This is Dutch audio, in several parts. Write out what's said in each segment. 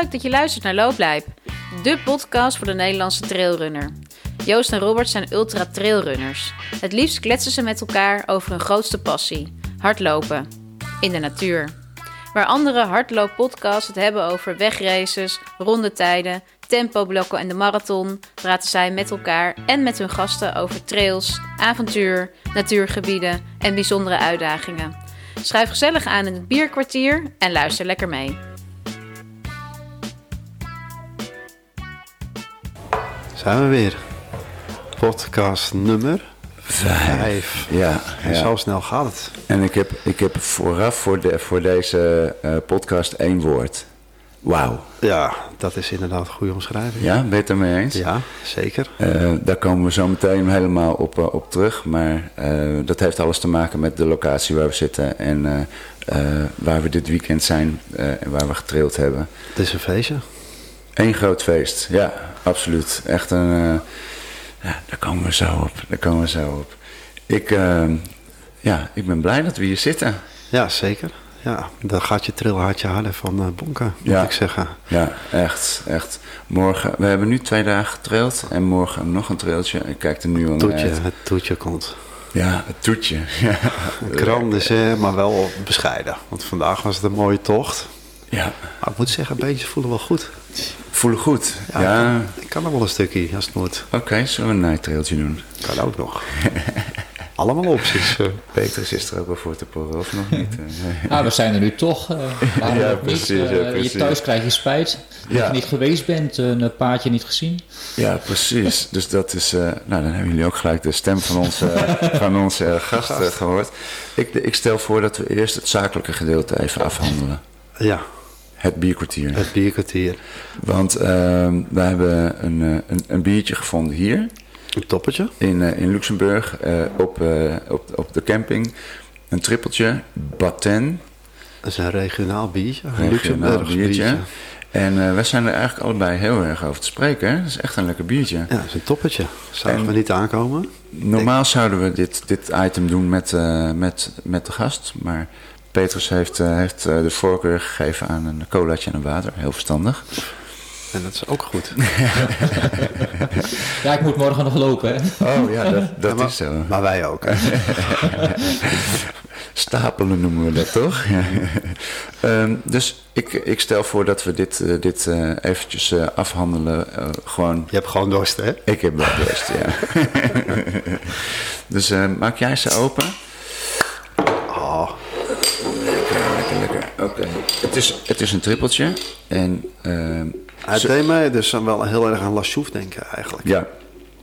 Leuk dat je luistert naar Looplijp. De podcast voor de Nederlandse trailrunner. Joost en Robert zijn ultra trailrunners. Het liefst kletsen ze met elkaar over hun grootste passie: hardlopen. In de natuur. Waar andere hardlooppodcasts het hebben over wegraces, rondetijden, tempoblokken en de marathon, praten zij met elkaar en met hun gasten over trails, avontuur, natuurgebieden en bijzondere uitdagingen. Schuif gezellig aan in het bierkwartier en luister lekker mee. Zijn we weer. Podcast nummer vijf. Ja, En ja. zo snel gaat het. En ik heb, ik heb vooraf voor, de, voor deze eh, podcast één woord. Wauw. Ja, dat is inderdaad een goede omschrijving. Ja, ben je het ermee eens? Ja, zeker. Eh, daar komen we zo meteen helemaal op, eh, op terug. Maar dat heeft alles te maken met de locatie waar we zitten en waar we dit weekend zijn en waar we getraild hebben. Het is een feestje. Eén groot feest, ja, absoluut. Echt een. eh, ja, daar komen we zo op. Daar komen we zo op. Ik, eh, ja, ik ben blij dat we hier zitten. Ja, zeker. Ja, dan gaat je trilhartje harder van eh bonken, moet Ja. ik zeggen. Ja, echt, echt. Morgen, we hebben nu twee dagen getraild en morgen nog een trailtje. Ik kijk er nu al naar Toetje, uit. het toetje komt. Ja, het toetje. Ja. Kram is eh, maar wel bescheiden. Want vandaag was het een mooie tocht. ja, Maar ik moet zeggen, beentjes voelen wel goed. Voelen goed. Ja, Ja, Ik, kan, nog wel een stukje, als het moet. oké, zullen we een night trailtje doen? Kan ook nog. Allemaal opties. eh. Petrus is er ook wel voor te porren, of nog niet? Ah, we zijn er nu toch. eh waarom Ja, precies, niet? ja, precies. Je thuis krijg je spijt dat Ja. je niet geweest bent, een paardje niet gezien. Ja, precies. Dus dat is. eh, nou, dan hebben jullie ook gelijk de stem van onze, van onze gast eh, gehoord. Ik, ik stel voor dat we eerst het zakelijke gedeelte even afhandelen. Ja, Het bierkwartier. het bierkwartier. Want ehm we hebben een, eh, een, een biertje gevonden hier Een toppertje. in, eh, in Luxemburg eh, op, op, op de camping. Een trippeltje, Batten, Dat is een regionaal biertje. Een regionaal biertje. En eh wij zijn er eigenlijk allebei heel erg over te spreken. Hè? Dat is echt een lekker biertje. Ja, dat is een toppertje. Zagen En- we niet aankomen. Normaal zouden we dit, dit item doen met, met, met de gast. Maar Petrus heeft, eh, heeft eh, de voorkeur gegeven aan een colaatje en een water. Heel verstandig. En dat is ook goed. Ja, ik moet morgen nog lopen. Hè? Oh ja, dat, dat Ja, maar, is zo. Maar wij ook. Stapelen noemen we dat toch? Ehm, dus ik, ik stel voor dat we dit, eh, dit eventjes eh, afhandelen. eh, gewoon, Je hebt gewoon dorst, hè? ik heb wel best, ja. dus maak jij ze open? Oh, Lekker, Het, is, het is een trippeltje. En ehm, hij ze- deed mij dus wel heel erg aan La Chouffe denken eigenlijk. ja,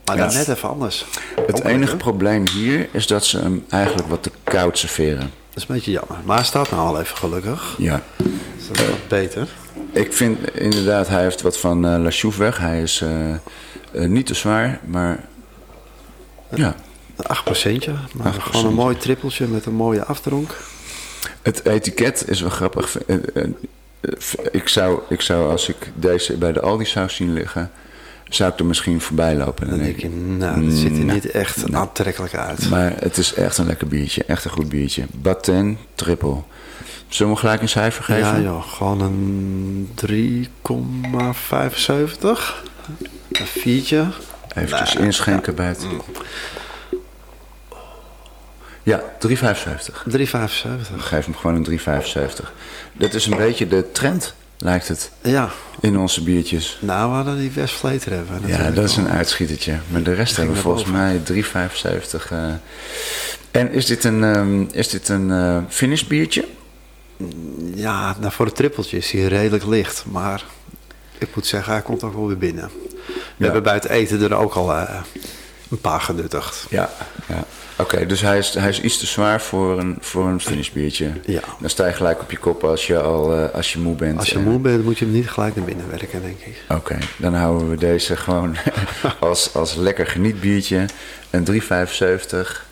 Maar ja. dan net even anders. het Ook enige probleem hier is dat ze hem eigenlijk wat te koud serveren. Dat is een beetje jammer. Maar hij staat nou al even gelukkig. Ja. Dus dat is wat beter. Ik vind inderdaad, hij heeft wat van eh La Chouffe weg. Hij is eh, eh, niet te zwaar, maar ja. Een 8 procentje. Maar 8%. gewoon een mooi trippeltje met een mooie afdronk. Het etiket is wel grappig. Eh, eh, eh, Ik zou, ik zou, als ik deze bij de Aldi zou zien liggen, zou ik er misschien voorbij lopen. Dan denk je, nou, dat ziet er nou, niet echt aantrekkelijk uit. Maar het is echt een lekker biertje. Echt een goed biertje. Batten triple. Zullen we gelijk een cijfer geven? Ja joh, gewoon een 3,75. Een viertje. Eventjes Nou, inschenken bij het... Ja, 3,75. 3,75. Geef hem gewoon een 3,75. Dat is een beetje de trend, lijkt het, Ja, in onze biertjes. nou we hadden die West Vleter hebben. Ja, dat is een uitschietertje. Maar de rest hebben we volgens mij 3,75. eh. En is dit een, ehm, is dit een eh finish biertje? Ja, nou, voor het trippeltje is hij redelijk licht. Maar ik moet zeggen, hij komt ook wel weer binnen. We Ja. hebben bij het eten er ook al eh, een paar genuttigd. Ja. ja. Oké, dus hij is, hij is iets te zwaar voor een, voor een finish biertje. Ja. Dan sta je gelijk op je kop als je, al, eh, als je moe bent. Als je Eh, moe bent, moet je hem niet gelijk naar binnen werken, denk ik. Oké, dan houden we deze gewoon als, als lekker genietbiertje. Een 3,75.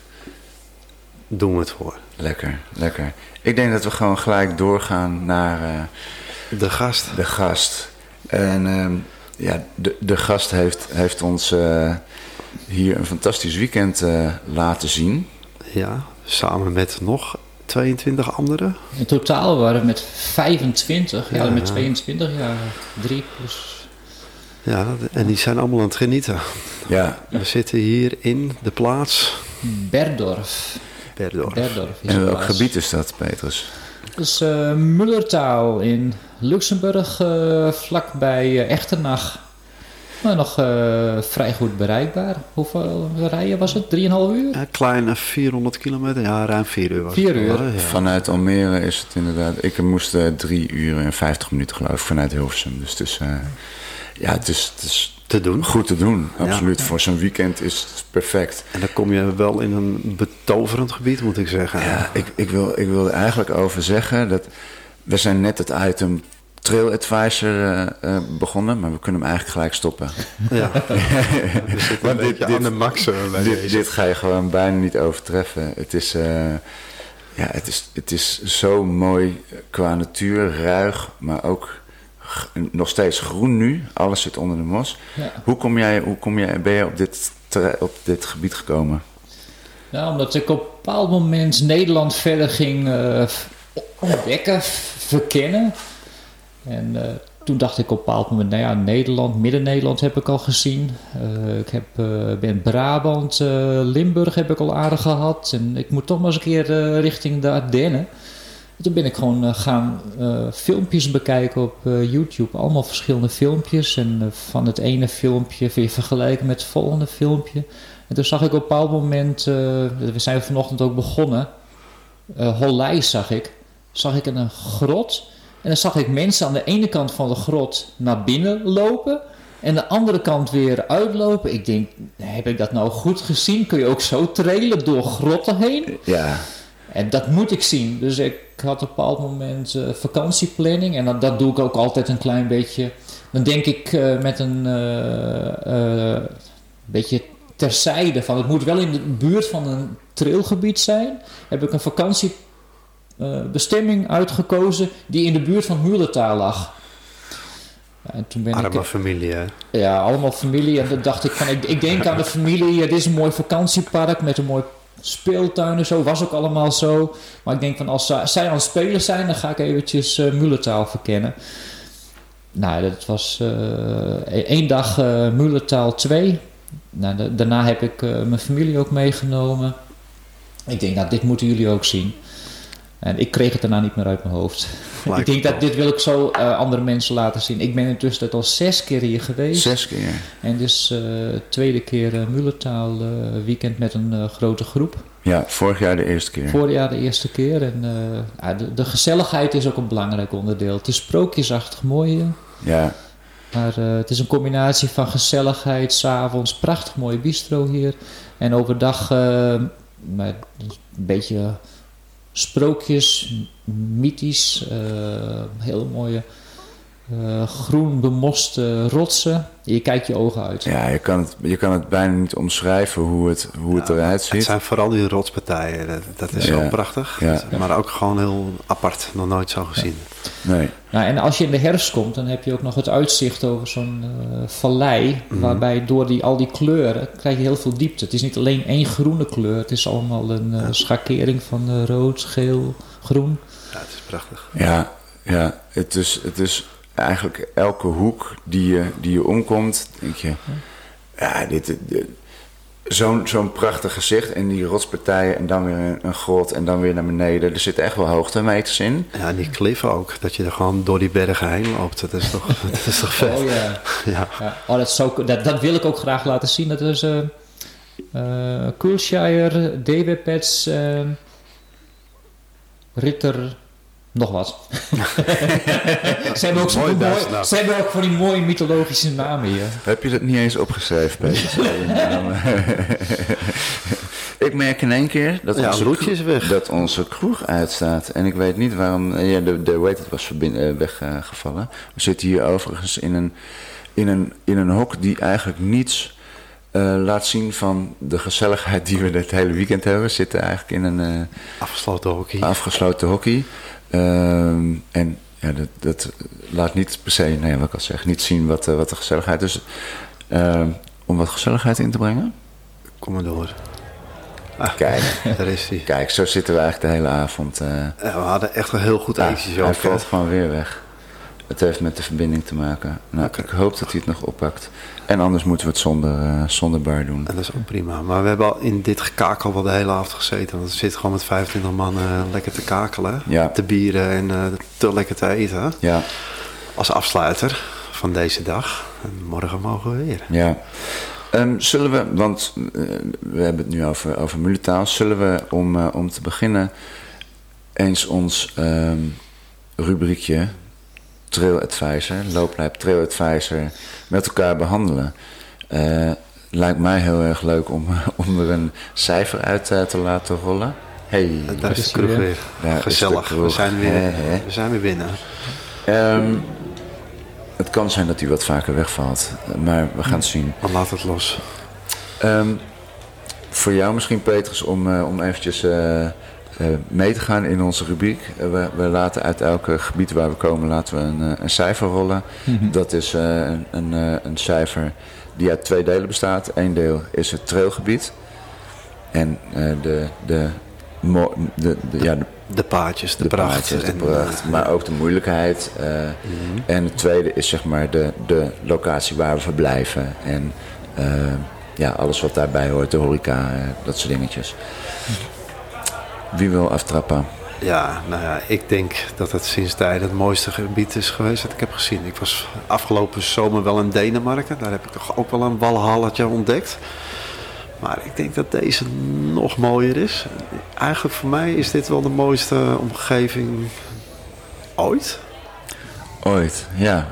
Doen we het voor. Lekker, lekker. Ik denk dat we gewoon gelijk doorgaan naar eh, De gast. de gast. En ehm, ja, de, de gast heeft, heeft ons hier een fantastisch weekend eh, laten zien. Ja, samen met nog 22 anderen. In totaal waren we met 25, ja, Ja, met ja. 22 jaar, 3 plus. Ja, en die zijn allemaal aan het genieten. Ja, We zitten hier in de plaats Berdorf. Berdorf. Berdorf is en welk plaats. gebied is dat, Petrus? Dus eh Mullertaal in Luxemburg, eh, vlakbij Echternach. Maar nog eh, vrij goed bereikbaar. Hoeveel rijden was het? 3,5 uur? Een kleine 400 kilometer, ja, ruim 4 uur was Vier het uur. wel, hè, Ja. Vanuit Almere is het inderdaad... Ik moest eh, drie uur en 50 minuten geloof ik vanuit Hilversum. Dus het is, eh, ja, het is, het is Te doen. goed te doen. Ja. Absoluut. Voor zo'n weekend is het perfect. En dan kom je wel in een betoverend gebied, moet ik zeggen. Ja, ik, ik, wil, ik wil er eigenlijk over zeggen dat... We zijn net het item Trail Advisor eh, eh, begonnen, maar we kunnen hem eigenlijk gelijk stoppen. Ja. Een dit- beetje dit- aan de max eh, bij dit, deze. dit ga je gewoon bijna niet overtreffen. Het is, eh, ja, het is, het is zo mooi qua natuur, ruig, maar ook nog steeds groen nu. Alles zit onder de mos. Ja. Hoe, kom jij, hoe kom jij, ben jij op dit, op dit gebied gekomen? Nou, omdat ik op een bepaald moment Nederland verder ging eh, ontdekken, verkennen. En eh, toen dacht ik op een bepaald moment, nou ja, Nederland, Midden-Nederland heb ik al gezien. Eh, ik heb, eh, ben Brabant, Limburg heb ik al aardig gehad. En ik moet toch maar eens een keer richting de Ardennen. En toen ben ik gewoon gaan filmpjes bekijken op YouTube. Allemaal verschillende filmpjes. En van het ene filmpje weer vergelijken met het volgende filmpje. En toen zag ik op een bepaald moment, we zijn vanochtend ook begonnen, Hollij zag ik, zag ik een grot. En dan zag ik mensen aan de ene kant van de grot naar binnen lopen. En de andere kant weer uitlopen. Ik denk, heb ik dat nou goed gezien? Kun je ook zo trailen door grotten heen? Ja, En dat moet ik zien. Dus ik had op een bepaald moment eh, vakantieplanning. En dat, dat doe ik ook altijd een klein beetje. Dan denk ik eh, met een eh, beetje terzijde van... het moet wel in de buurt van een trailgebied zijn. Heb ik een vakantiebestemming uitgekozen... die in de buurt van Muletaal lag. En toen ben ik... Arme familie, hè. Ja, allemaal familie. En dan dacht ik van, ik, ik denk aan de familie. Dit is een mooi vakantiepark met een mooi speeltuin en zo. Was ook allemaal zo. Maar ik denk van, als zij aan het spelen zijn, dan ga ik eventjes uh, Muletaal verkennen. Nou, dat was eh, één dag uh, Muletaal 2. Nou, da daarna heb ik uh, mijn familie ook meegenomen. Ik denk, nou, dit moeten jullie ook zien. En ik kreeg het daarna niet meer uit mijn hoofd. Ik denk dat dit wil ik zo uh, andere mensen laten zien. Ik ben intussen al zes keer hier geweest. Zes keer? En dus uh, tweede keer uh, Mullertaal weekend met een grote groep. Ja, vorig jaar de eerste keer. Vorig jaar de eerste keer. En de, de, gezelligheid is ook een belangrijk onderdeel. Het is sprookjesachtig mooi hier. Ja. Maar het is een combinatie van gezelligheid, s'avonds, prachtig mooie bistro hier. En overdag een beetje sprookjes, mythisch, uh, hele mooie uh, groen bemoste rotsen. Je kijkt je ogen uit. Ja, je kan het, je kan het bijna niet omschrijven hoe het, hoe het eruit ziet. Het zijn vooral die rotspartijen, dat, dat is ja. zo prachtig. Ja. Maar ook gewoon heel apart, nog nooit zo gezien. Nee. Nou, en als je in de herfst komt, dan heb je ook nog het uitzicht over zo'n uh, vallei. Mm -hmm. Waarbij door die, al die kleuren krijg je heel veel diepte. Het is niet alleen één groene kleur, het is allemaal een uh, schakering van uh, rood, geel, groen. Ja, het is prachtig. Ja, ja het, is, het is eigenlijk elke hoek die je, die je omkomt, denk je, ja, dit, dit zo'n zo'n prachtig gezicht en die rotspartijen en dan weer een, een, grot en dan weer naar beneden. Er zitten echt wel hoogtemeters in. Ja, en die kliffen ook, dat je er gewoon door die bergen heen loopt. Dat is toch, dat is toch vet. Oh ja. ja. ja. Oh, dat, zo, dat, dat wil ik ook graag laten zien. Dat is uh, uh, Coolshire, DWPets, uh, Ritter, nog wat. ze, hebben ook zo mooi, mooi, ze hebben ook van die mooie mythologische namen hier. Heb je dat niet eens opgeschreven, Peter? ik merk in één keer dat, ja, onze, kroeg, is weg. dat onze kroeg uitstaat. En ik weet niet waarom. Ja, de, de weet het was uh, weggevallen. We zitten hier overigens in een, in een, in een hok die eigenlijk niets uh, laat zien van de gezelligheid die we het hele weekend hebben. We zitten eigenlijk in een uh, afgesloten hockey. Afgesloten hockey. Uh, en ja, dat, dat, laat niet per se, nee, wat ik al zeg, niet zien wat, uh, wat de gezelligheid is. Uh, om wat gezelligheid in te brengen. Kom maar door. Ah, Kijk, daar is hij. kijk, zo zitten we eigenlijk de hele avond. eh. Ja, we hadden echt een heel goed ijsje zo. hij valt gewoon weer weg. Het heeft met de verbinding te maken. Nou, ik hoop dat hij het nog oppakt. En anders moeten we het zonder, eh, zonder bar doen. En dat is ook prima. Maar we hebben al in dit gekakel wel de hele avond gezeten. Want we zitten gewoon met 25 man eh, lekker te kakelen. Ja. Te bieren en eh, te lekker te eten. Ja, Als afsluiter van deze dag. En morgen mogen we weer. ja. Ehm, zullen we, want we hebben het nu over, over muletaal. Zullen we om, om te beginnen eens ons ehm, rubriekje Trail Advisor, looplijp Trail Advisor, met elkaar behandelen? Eh, lijkt mij heel erg leuk om, om er een cijfer uit eh, te laten rollen. Hey, daar is de kroeg weer. Daar Gezellig. We zijn, weer, we zijn weer binnen. Ehm, het kan zijn dat hij wat vaker wegvalt, maar we gaan het zien. Maar laat het los. Ehm, voor jou misschien, Petrus, om, eh, om eventjes mee te gaan in onze rubriek. Eh, we, we laten uit elke gebied waar we komen laten we een, eh, een cijfer rollen. Dat is eh, een, een, eh, een cijfer die uit twee delen bestaat. Eén deel is het trailgebied. En eh, de, de, de, de, ja, de De paadjes, de, de pracht. praatjes, de pracht, eh, maar ook de moeilijkheid. eh, En het tweede is zeg maar de, de locatie waar we verblijven. En eh, ja, alles wat daarbij hoort, de horeca, eh, dat soort dingetjes. Wie wil aftrappen? Ja, nou ja, ik denk dat het sinds tijden het mooiste gebied is geweest dat ik heb gezien. Ik was afgelopen zomer wel in Denemarken. Daar heb ik toch ook wel een walhalletje ontdekt. Maar ik denk dat deze nog mooier is. Eigenlijk voor mij is dit wel de mooiste omgeving ooit. Ooit, ja.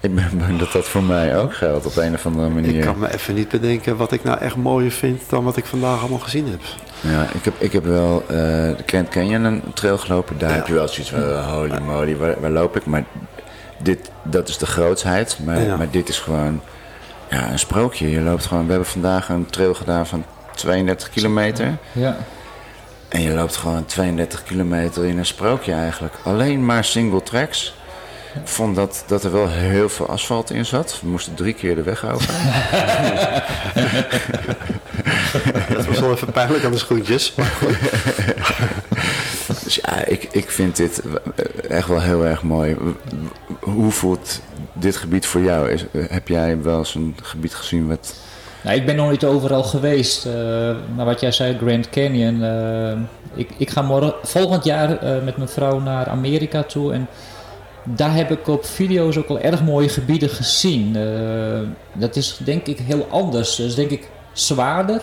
Ik ben bang dat dat voor mij ook geldt op een of andere Ik manier. kan me even niet bedenken wat ik nou echt mooier vind dan wat ik vandaag allemaal gezien heb. Ja, ik heb, ik heb wel eh, de Grand Canyon een trail gelopen. Daar Ja. heb je wel zoiets van, eh, holy moly, waar, waar loop ik? Maar dit, dat is de grootsheid. Maar, Ja. maar dit is gewoon ja, een sprookje. Je loopt gewoon, we hebben vandaag een trail gedaan van 32 kilometer. Ja. En je loopt gewoon 32 kilometer in een sprookje eigenlijk. Alleen maar single tracks. Ik vond dat, dat er wel heel veel asfalt in zat. We moesten drie keer de weg over. Dat was wel even pijnlijk aan de schoentjes. Maar goed. Dus ja, ik, ik vind dit echt wel heel erg mooi. Hoe voelt dit gebied voor jou? Is, heb jij wel eens een gebied gezien wat... Nou, ik ben nog niet overal geweest. eh, maar wat jij zei, Grand Canyon. eh, ik, ik ga morgen, volgend jaar eh, met mijn vrouw naar Amerika toe. En daar heb ik op video's ook al erg mooie gebieden gezien. Eh, dat is denk ik heel anders. Dat is denk ik zwaarder.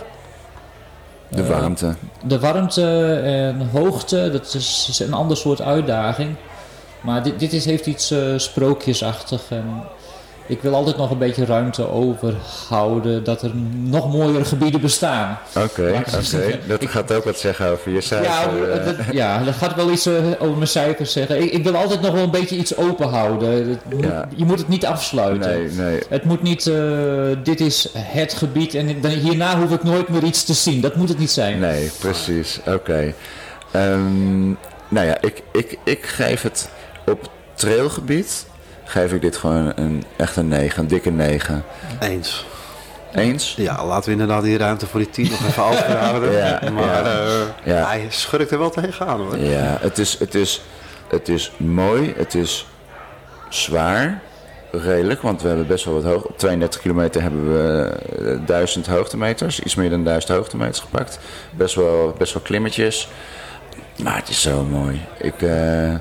De Eh, warmte. De warmte en hoogte, dat is, is een ander soort uitdaging. Maar dit, dit is, heeft iets eh, sprookjesachtig. En ik wil altijd nog een beetje ruimte overhouden dat er nog mooiere gebieden bestaan. Oké. Dat gaat ook wat zeggen over je cijfer. Ja, eh. dat, ja, dat gaat wel iets eh, over mijn cijfers zeggen. Ik, ik wil altijd nog wel een beetje iets open houden. Het moet- Ja. Je moet het niet afsluiten. nee, nee. Het moet niet, eh, dit is het gebied en dan, hierna hoef ik nooit meer iets te zien. Dat moet het niet zijn. Nee, precies. Oké. Ehm, nou ja, ik, ik, ik geef het op trailgebied. Geef ik dit gewoon een echt een 9, een dikke 9. Eens. Eens? Ja, laten we inderdaad die ruimte voor die 10 nog even overhouden. Ja, maar ja. eh, Ja. hij schurkt er wel tegenaan hoor. Ja, het is, het is, het is mooi, het is zwaar, redelijk, want we hebben best wel wat hoog. Op 32 kilometer hebben we eh, 1000 hoogtemeters, iets meer dan 1000 hoogtemeters gepakt. Best wel, best wel klimmetjes, maar het is zo mooi. Ik, eh,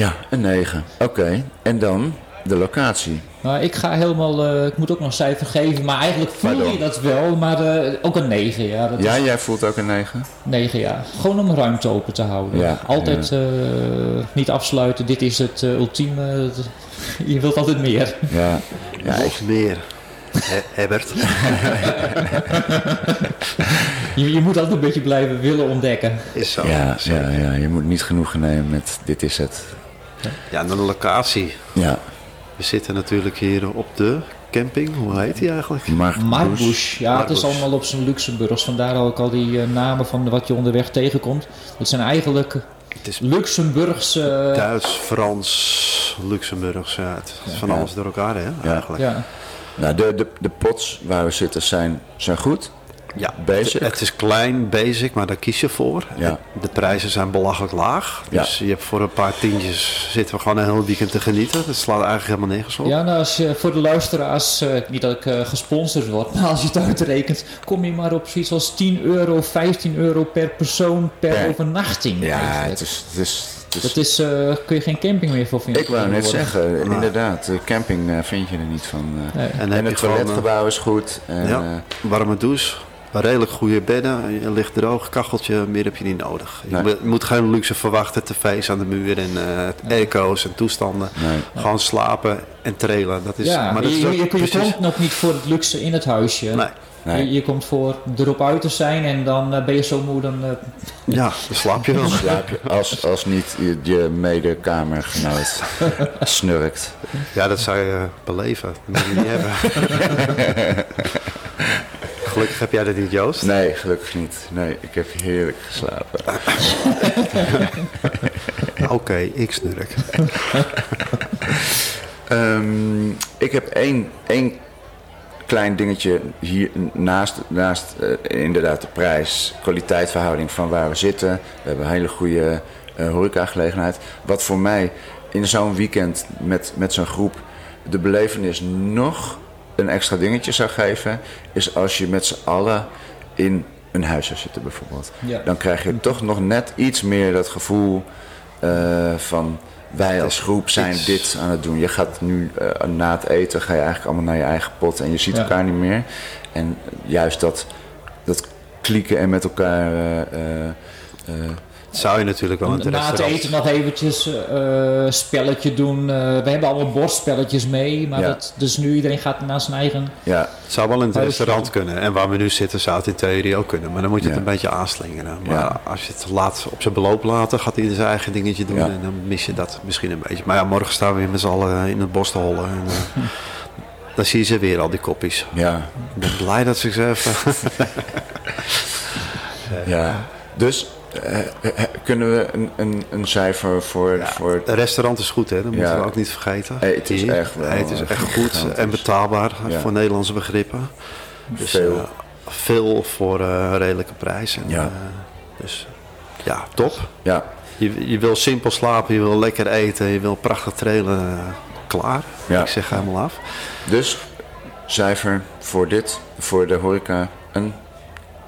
ja, een 9. Oké, en dan de locatie. Nou, ik ga helemaal, eh, ik moet ook nog een cijfer geven, maar eigenlijk voel Pardon. je dat wel, maar eh, ook een 9, ja. Dat Ja, is jij voelt ook een 9? 9, ja. Gewoon om ruimte open te houden. Ja, altijd eh, niet afsluiten, dit is het ultieme. Je wilt altijd meer. Ja, ja Nog meer. He- Herbert. Je, je moet altijd een beetje blijven willen ontdekken. Is zo. ja, ja, ja, je moet niet genoegen nemen met dit is het. Ja, en dan de locatie. Ja, We zitten natuurlijk hier op de camping. Hoe heet die eigenlijk? Marbush, ja, het is allemaal op zijn Luxemburgs. Vandaar ook al die eh, namen van wat je onderweg tegenkomt. Het zijn eigenlijk Het is Luxemburgse... Duits, Frans, Luxemburgs. Ja, het is van Ja. alles door elkaar hè, Ja. eigenlijk. ja, Nou, de, de, de pots waar we zitten zijn, zijn goed. Ja, Basic? Het is klein, basic, maar daar kies je voor. Ja. De prijzen zijn belachelijk laag. Ja. Dus je hebt voor een paar tientjes zitten we gewoon een heel weekend te genieten. Dat slaat eigenlijk helemaal nergens op. Ja, nou, als je, voor de luisteraars, eh, niet dat ik eh, gesponsord word, maar als je het uitrekent, kom je maar op zoiets als 10 euro, 15 euro per persoon per Per- overnachting. Ja, eigenlijk. het is... Het is, het is Dat is, eh, kun je geen camping meer voor vinden. ik wou net zeggen, inderdaad, de camping eh, vind je er niet van. eh. Nee. En het toiletgebouw is goed. En, ja, eh, warme douche, redelijk goede bedden. Je ligt droog, kacheltje, meer heb je niet nodig. Je Nee. moet- moet geen luxe verwachten, tv's aan de muur en eh echo's en toestanden. nee. Gewoon slapen en trailen. Dat is, ja, maar dat je, is ook je, je precies- komt nog niet voor het luxe in het huisje. Nee, Nee. Je, je komt voor erop uit te zijn en dan eh, ben je zo moe, dan... eh, ja, dan slaap je wel. Slaap je als, als niet je, je medekamergenoot snurkt. Ja, dat zou je beleven. Dat moet je niet hebben. Gelukkig heb jij dat niet, Joost. Nee, gelukkig niet. Nee, ik heb heerlijk geslapen. Oké, ik snurk. Ehm, ik heb één, één klein dingetje hier naast, naast eh, inderdaad de prijs, kwaliteitsverhouding van waar we zitten. We hebben een hele goede eh horecagelegenheid. Wat voor mij in zo'n weekend met, met zo'n groep de belevenis nog een extra dingetje zou geven, is als je met z'n allen in een huis zou zitten bijvoorbeeld. Ja. Dan krijg je toch nog net iets meer dat gevoel eh, van wij als groep zijn iets- dit aan het doen. Je gaat nu eh, na het eten ga je eigenlijk allemaal naar je eigen pot en je ziet Ja. elkaar niet meer. En juist dat, dat klieken en met elkaar eh, Zou je natuurlijk wel in het Na het eten nog eventjes eh spelletje doen. Eh, we hebben allemaal bordspelletjes mee. Maar Ja. dat, dus nu iedereen gaat naar zijn eigen... ja, Het zou wel in het restaurant kunnen. En waar we nu zitten zou het in theorie ook kunnen. Maar dan moet je het Ja. een beetje aanslingeren. Maar Ja. als je het laat op zijn beloop laat, gaat ieder zijn eigen dingetje doen. Ja. En dan mis je dat misschien een beetje. Maar ja, morgen staan we weer met z'n allen in het bos te hollen. En, dan zie je ze weer, al die koppies. ja, Ik ben blij dat ze even... ja. Dus kunnen we een, een, een cijfer voor, voor Het restaurant is goed, hè? dat moeten Ja. we ook niet vergeten. Eten is echt wel Eten is echt goed en betaalbaar Ja. voor Nederlandse begrippen. Dus, Veel. eh, veel voor eh, redelijke prijzen. Ja. Eh, dus ja, top. Ja, Je, je wil simpel slapen, je wil lekker eten, je wil prachtig trailen. eh, klaar. Ja. Ik zeg helemaal af. dus cijfer voor dit, voor de horeca, een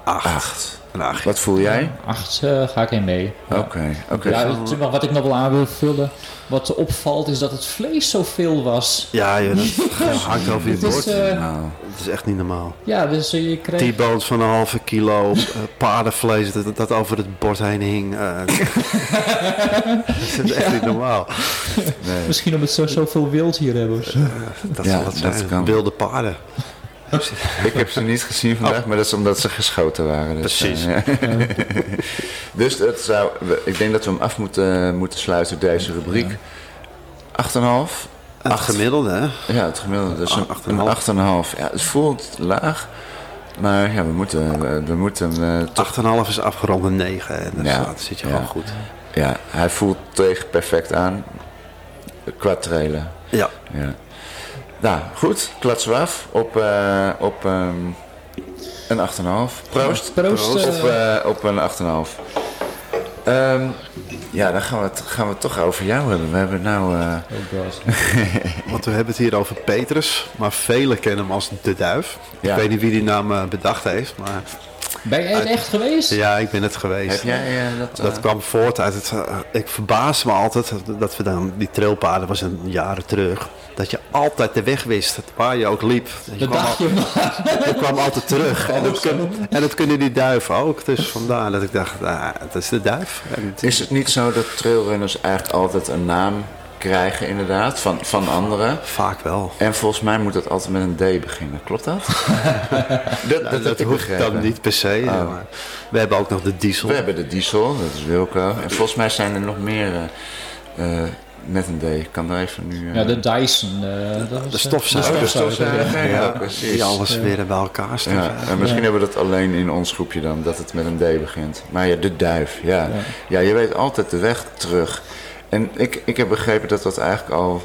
Acht. 8. Een. Wat voel jij? Acht eh, ga ik in mee. Oké, oké. Ja, wat wat ik nog wel aan wil vullen. Wat opvalt is dat het vlees zoveel was. Ja, je, dat hangt over je Het is, bord. eh, Nou, Het is echt niet normaal. ja, dus eh, je kreeg... T-bones van een halve kilo, paardenvlees dat, dat over het bord heen hing. dat is echt niet normaal. nee. Misschien omdat we zo, zoveel wild hier hebben. Dat Ja, zal het dat zijn. kan. Wilde paarden. Ik heb ze niet gezien vandaag, maar dat is omdat ze geschoten waren. Dus, Precies. eh, ja. dus het zou, ik denk dat we hem af moeten, moeten sluiten, deze rubriek. 8,5? Het Acht. gemiddelde, hè? Ja, het gemiddelde. Dus een, Acht- een 8,5. Ja, het voelt laag, maar ja, we moeten, we, we moeten hem eh, toch... 8,5 is afgerond een 9. En dus Ja. dat zit je Ja. gewoon goed. Ja, hij voelt tegen perfect aan qua trailen. Ja. Ja. Nou, goed. Klatsen we af op, eh, op ehm, een 8,5. Proost. Proost, eh. Op, eh, op een 8,5. Ehm, ja, dan gaan we, het, gaan we het toch over jou hebben. We hebben nou... Oh god. Want we hebben het hier over Petrus, maar velen kennen hem als de duif. Ja. Ik weet niet wie die naam bedacht heeft, maar Ben jij het echt geweest? ja, ik ben het geweest. heb jij eh, dat... eh, Dat kwam voort uit het. eh, ik verbaas me altijd dat- we dan. Die trailpaden was een jaren terug. Dat je altijd de weg wist. Waar je ook liep. Je Dat kwam, dacht je maar. al- je kwam altijd terug. En dat, kun- en dat kunnen die duiven ook. Dus vandaar dat ik dacht, ah, dat is de duif. En het- Is het niet zo dat trailrunners eigenlijk altijd een naam krijgen inderdaad van, van anderen? Vaak wel. En volgens mij moet dat altijd met een D beginnen. Klopt dat? dat, dat, Dat, heb ik hoeft begrepen. dan niet per se. Oh. maar we hebben ook nog de diesel. We hebben de diesel, dat is Wilco. En volgens mij zijn er nog meer eh, eh, met een D. Ik kan er even nu... Ja, de Dyson. eh, dat De is, stofzuiger. de stofzuiger, ja. ja, precies. Die alles weer bij elkaar staan. Ja, en misschien hebben we dat alleen in ons groepje dan, dat het met een D begint. Maar ja, de duif, ja. Ja, je weet altijd de weg terug. En ik, ik heb begrepen dat dat eigenlijk al,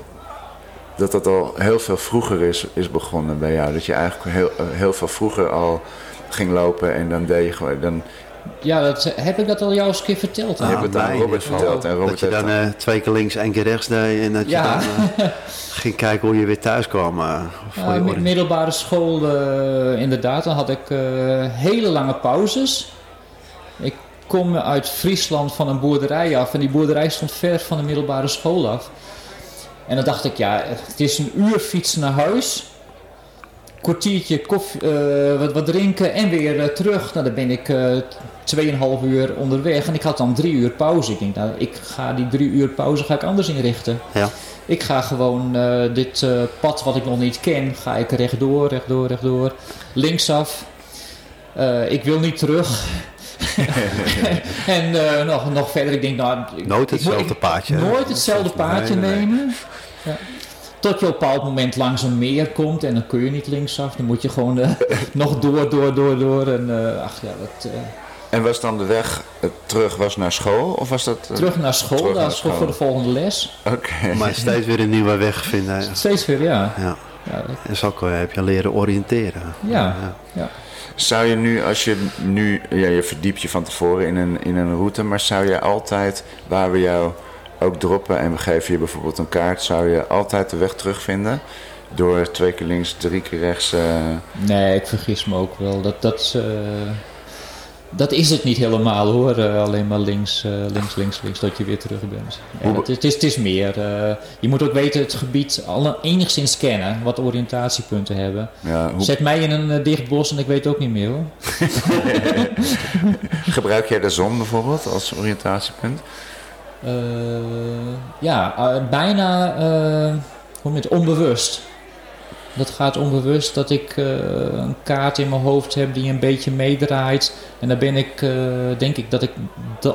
dat dat al heel veel vroeger is, is begonnen bij jou. Dat je eigenlijk heel, heel veel vroeger al ging lopen en dan deed je gewoon... Dan, Ja, dat, heb ik dat al jou eens een keer verteld? je hè? hebt het aan nee, Robert verteld en Robert dat je dan eh, twee keer links, één keer rechts deed. En dat Ja. je dan eh, ging kijken hoe je weer thuis kwam. eh, voor Ja, middelbare school, eh, inderdaad. Dan had ik eh, hele lange pauzes. Ik kom uit Friesland van een boerderij af. En die boerderij stond ver van de middelbare school af. En dan dacht ik, ja, het is een uur fietsen naar huis. Kwartiertje koffie, eh, wat, wat drinken en weer eh, terug. Nou, dan ben ik eh 2,5 uur onderweg. En ik had dan drie uur pauze. Ik denk, nou, ik ga die drie uur pauze ga ik anders inrichten. Ja. Ik ga gewoon dit pad wat ik nog niet ken, ga ik rechtdoor, rechtdoor, rechtdoor. Linksaf. Ik wil niet terug. en eh, nog, nog verder, ik denk nou... ik- Nooit hetzelfde ik- paadje. Nooit hetzelfde paadje Nee, nee, nee. nemen. Ja. Tot je op een bepaald moment langs een meer komt en dan kun je niet linksaf. Dan moet je gewoon eh, nog door, door, door, door. En eh, ach ja, dat, eh, En was dan de weg terug was naar school? Of was dat... terug naar school, terug naar is voor school. de volgende les. Oké. Maar steeds weer een nieuwe weg vinden. Steeds weer, ja. Ja. Ja, dat- En zo heb je leren oriënteren. Ja. ja. Zou je nu, als je nu, ja, je verdiept je van tevoren in een, in een route, maar zou je altijd, waar we jou ook droppen en we geven je bijvoorbeeld een kaart, zou je altijd de weg terugvinden? Door twee keer links, drie keer rechts. eh, Nee, ik vergis me ook wel. Dat, dat, eh, dat is het niet helemaal hoor. Eh, alleen maar links, eh, links, links, links, dat je weer terug bent. Ja, het, het is, het is meer. eh, je moet ook weten het gebied al enigszins kennen. Wat oriëntatiepunten hebben. ja, hoe, Zet mij in een dicht bos en ik weet ook niet meer hoor. gebruik jij de zon bijvoorbeeld als oriëntatiepunt? Ja, bijna hoe het, onbewust. Dat gaat onbewust dat ik eh, een kaart in mijn hoofd heb die een beetje meedraait. En dan ben ik, eh, denk ik dat ik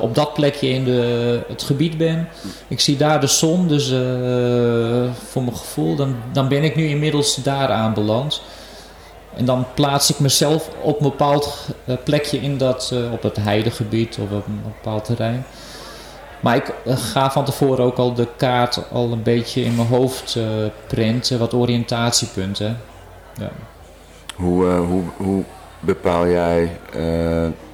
op dat plekje in de, het gebied ben. Ik zie daar de zon, dus eh, voor mijn gevoel, dan, dan ben ik nu inmiddels daar aanbeland. En dan plaats ik mezelf op een bepaald plekje in dat, op het heidegebied of op een bepaald terrein. Maar ik eh, ga van tevoren ook al de kaart al een beetje in mijn hoofd eh printen, wat oriëntatiepunten. Ja. Hoe, eh, hoe, hoe bepaal jij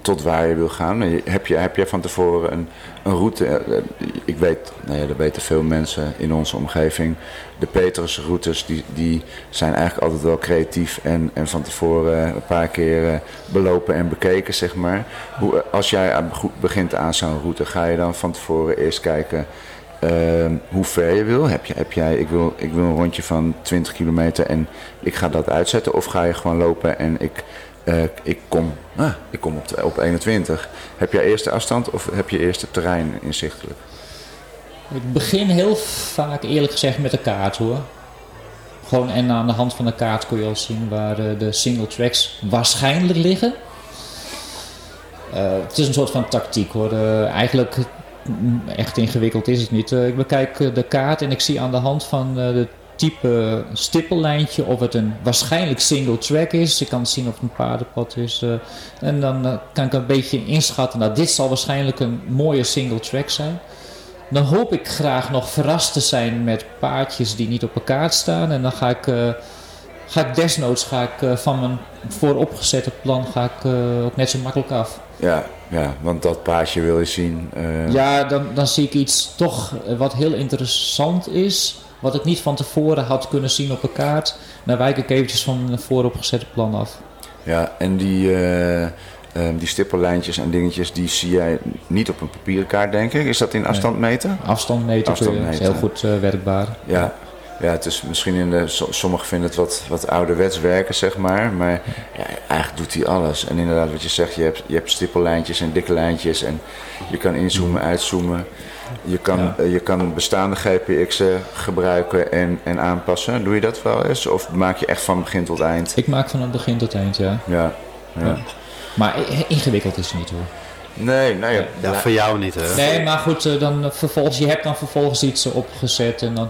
tot waar je wil gaan? Heb je, heb jij van tevoren een, een route? eh, eh, Ik weet, nou ja, dat weten veel mensen in onze omgeving. De Petrusroutes die, die zijn eigenlijk altijd wel creatief en, en van tevoren een paar keer eh, belopen en bekeken, zeg maar. Hoe, als jij begint aan zo'n route, ga je dan van tevoren eerst kijken Ehm, hoe ver je wil. Heb, je, heb jij, ik wil, ik wil een rondje van 20 kilometer en ik ga dat uitzetten. Of ga je gewoon lopen en ik, eh, ik kom, ah, ik kom op, de- op 21. Heb jij eerst de afstand of heb je eerst het terrein inzichtelijk? Ik begin heel vaak eerlijk gezegd met de kaart hoor. Gewoon en aan de hand van de kaart kun je al zien waar eh, de single tracks waarschijnlijk liggen. Eh, het is een soort van tactiek hoor. Eh, eigenlijk mm, echt ingewikkeld is het niet. Ik bekijk de kaart en ik zie aan de hand van de type stippellijntje of het een waarschijnlijk single track is. Ik kan zien of het een paardenpad is. eh, en dan eh, kan ik een beetje inschatten. Nou, dit zal waarschijnlijk een mooie single track zijn. Dan hoop ik graag nog verrast te zijn met paardjes die niet op een kaart staan. En dan ga ik, eh, ga ik desnoods ga ik, eh, van mijn vooropgezette plan ga ik, eh, ook net zo makkelijk af. Ja, ja, want dat paasje wil je zien. eh, Ja, dan, dan zie ik iets toch eh, wat heel interessant is. Wat ik niet van tevoren had kunnen zien op een kaart. Dan wijk ik eventjes van mijn vooropgezette plan af. Ja, en die, ehm, die stippellijntjes en dingetjes, die zie jij niet op een papieren kaart, denk ik. Is dat in afstand meten? Afstand meten, je- is heel goed eh, werkbaar. Ja. Ja, het is misschien in de. so- Sommigen vinden het wat, wat ouderwets werken, zeg maar. Maar ja, eigenlijk doet hij alles. En inderdaad, wat je zegt, je hebt, je hebt stippellijntjes en dikke lijntjes. En je kan inzoomen, uitzoomen. Je kan, Ja. eh, je kan bestaande GPX'en gebruiken en, en aanpassen. Doe je dat wel eens? Of maak je echt van begin tot eind? Ik maak van het begin tot eind, ja. Ja. ja. Ja. Maar ingewikkeld is het niet hoor. Nee, nee. Ja, voor jou niet, hè? Nee, maar goed, eh, dan vervolgens, je hebt dan vervolgens iets eh, opgezet en dan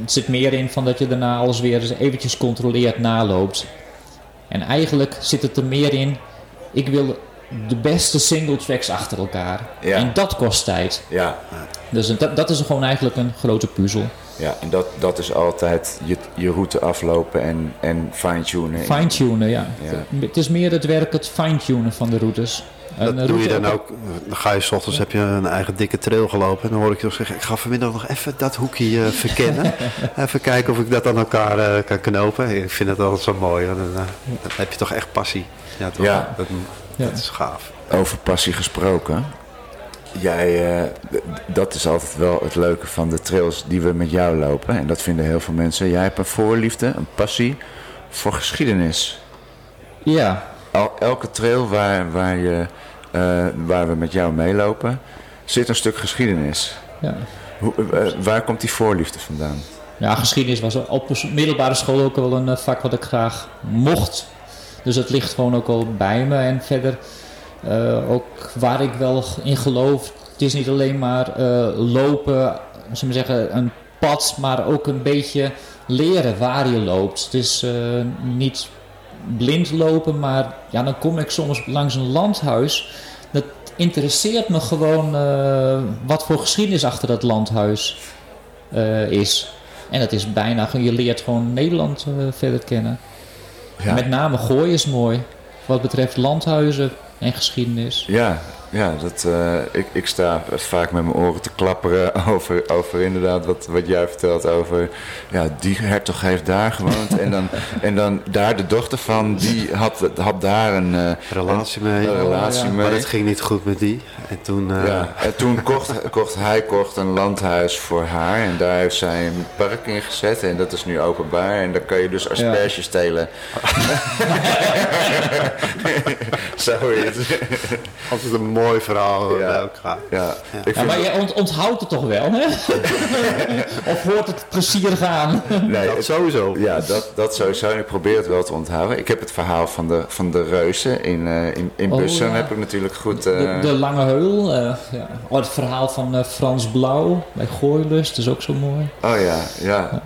het zit meer in van dat je daarna alles weer eens eventjes controleert, naloopt. En eigenlijk zit het er meer in, ik wil de beste single tracks achter elkaar. Ja. En dat kost tijd. Ja, Dus dat, dat is gewoon eigenlijk een grote puzzel. ja en dat, dat is altijd je, je route aflopen en, en fine-tunen. Fine-tunen, ja. Ja. Het is meer het werk, het fine-tunen van de routes. Dat doe je dan ook. Dan ga je s ochtends, heb je een eigen dikke trail gelopen. En dan hoor ik je nog zeggen, ik ga vanmiddag nog even dat hoekje eh, verkennen. even kijken of ik dat aan elkaar eh, kan knopen. Ik vind het altijd zo mooi. Dan, eh, dan heb je toch echt passie. Ja, toch? Ja. Dat. Dat is gaaf. Over passie gesproken. Jij, eh, dat is altijd wel het leuke van de trails die we met jou lopen. En dat vinden heel veel mensen. Jij hebt een voorliefde, een passie voor geschiedenis. Ja, Al, elke trail waar, waar, je, eh, waar we met jou meelopen, zit een stuk geschiedenis. ja. Hoe, eh, waar komt die voorliefde vandaan? Ja, geschiedenis was op de middelbare school ook wel een vak wat ik graag mocht. Dus het ligt gewoon ook wel bij me. En verder eh, ook waar ik wel in geloof. Het is niet alleen maar eh, lopen, zullen we zeggen, een pad, maar ook een beetje leren waar je loopt. Het is eh, niet blind lopen, maar ja, dan kom ik soms langs een landhuis. Dat interesseert me gewoon wat voor geschiedenis achter dat landhuis is. En dat is bijna, je leert gewoon Nederland verder kennen. Ja. Met name Gooi is mooi. Wat betreft landhuizen en geschiedenis. Ja, ja dat, eh, ik, ik sta vaak met mijn oren te klapperen over, over inderdaad wat, wat jij vertelt over... Ja, die hertog heeft daar gewoond en dan, en dan daar de dochter van, die had, had daar een, eh, Relatie mee. een relatie ja. mee. Maar het ging niet goed met die. En toen... eh, Ja, en toen kocht, kocht hij kocht een landhuis voor haar en daar heeft zij een park in gezet en dat is nu openbaar en daar kan je dus asperges stelen. Zoiets. Altijd een mooi verhaal eh, Ja. bij elkaar. Ja, maar je ont- onthoudt het toch wel, hè? of hoort het plezier gaan? nee, Dat sowieso. Ja, dat, dat sowieso. En ik probeer het wel te onthouden. Ik heb het verhaal van de, van de reuzen in, eh in, in Oh, Bussen ja. heb ik natuurlijk goed... eh, De, de Lange Heul. eh, ja. oh, het verhaal van eh, Frans Blauw bij Gooilust is ook zo mooi. Oh ja, ja.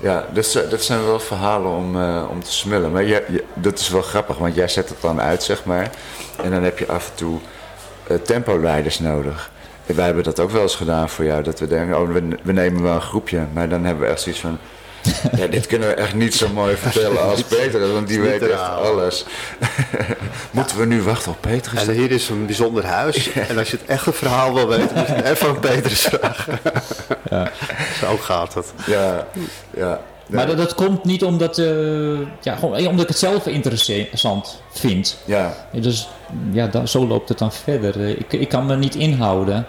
Ja, dus, eh, dat zijn wel verhalen om, eh, om te smullen. Maar je, je- dat is wel grappig, want jij zet het dan uit, zeg maar. En dan heb je af en toe eh tempoleiders nodig. En wij hebben dat ook wel eens gedaan voor jou. Dat we denken, oh, we, we nemen wel een groepje. Maar dan hebben we echt zoiets van... Ja, dit kunnen we echt niet zo mooi vertellen als Peter, want die weet echt alles. Moeten we nu wachten op Peter? En hier is een bijzonder huis. En als je het echte verhaal wil weten, moet je het even aan Petrus vragen. Zo gaat het. Ja, ja. Maar dat, dat komt niet omdat, eh, ja, gewoon, eh, omdat ik het zelf interessant vind. Ja, Dus ja, dan, zo loopt het dan verder. Eh, Ik, ik kan me niet inhouden.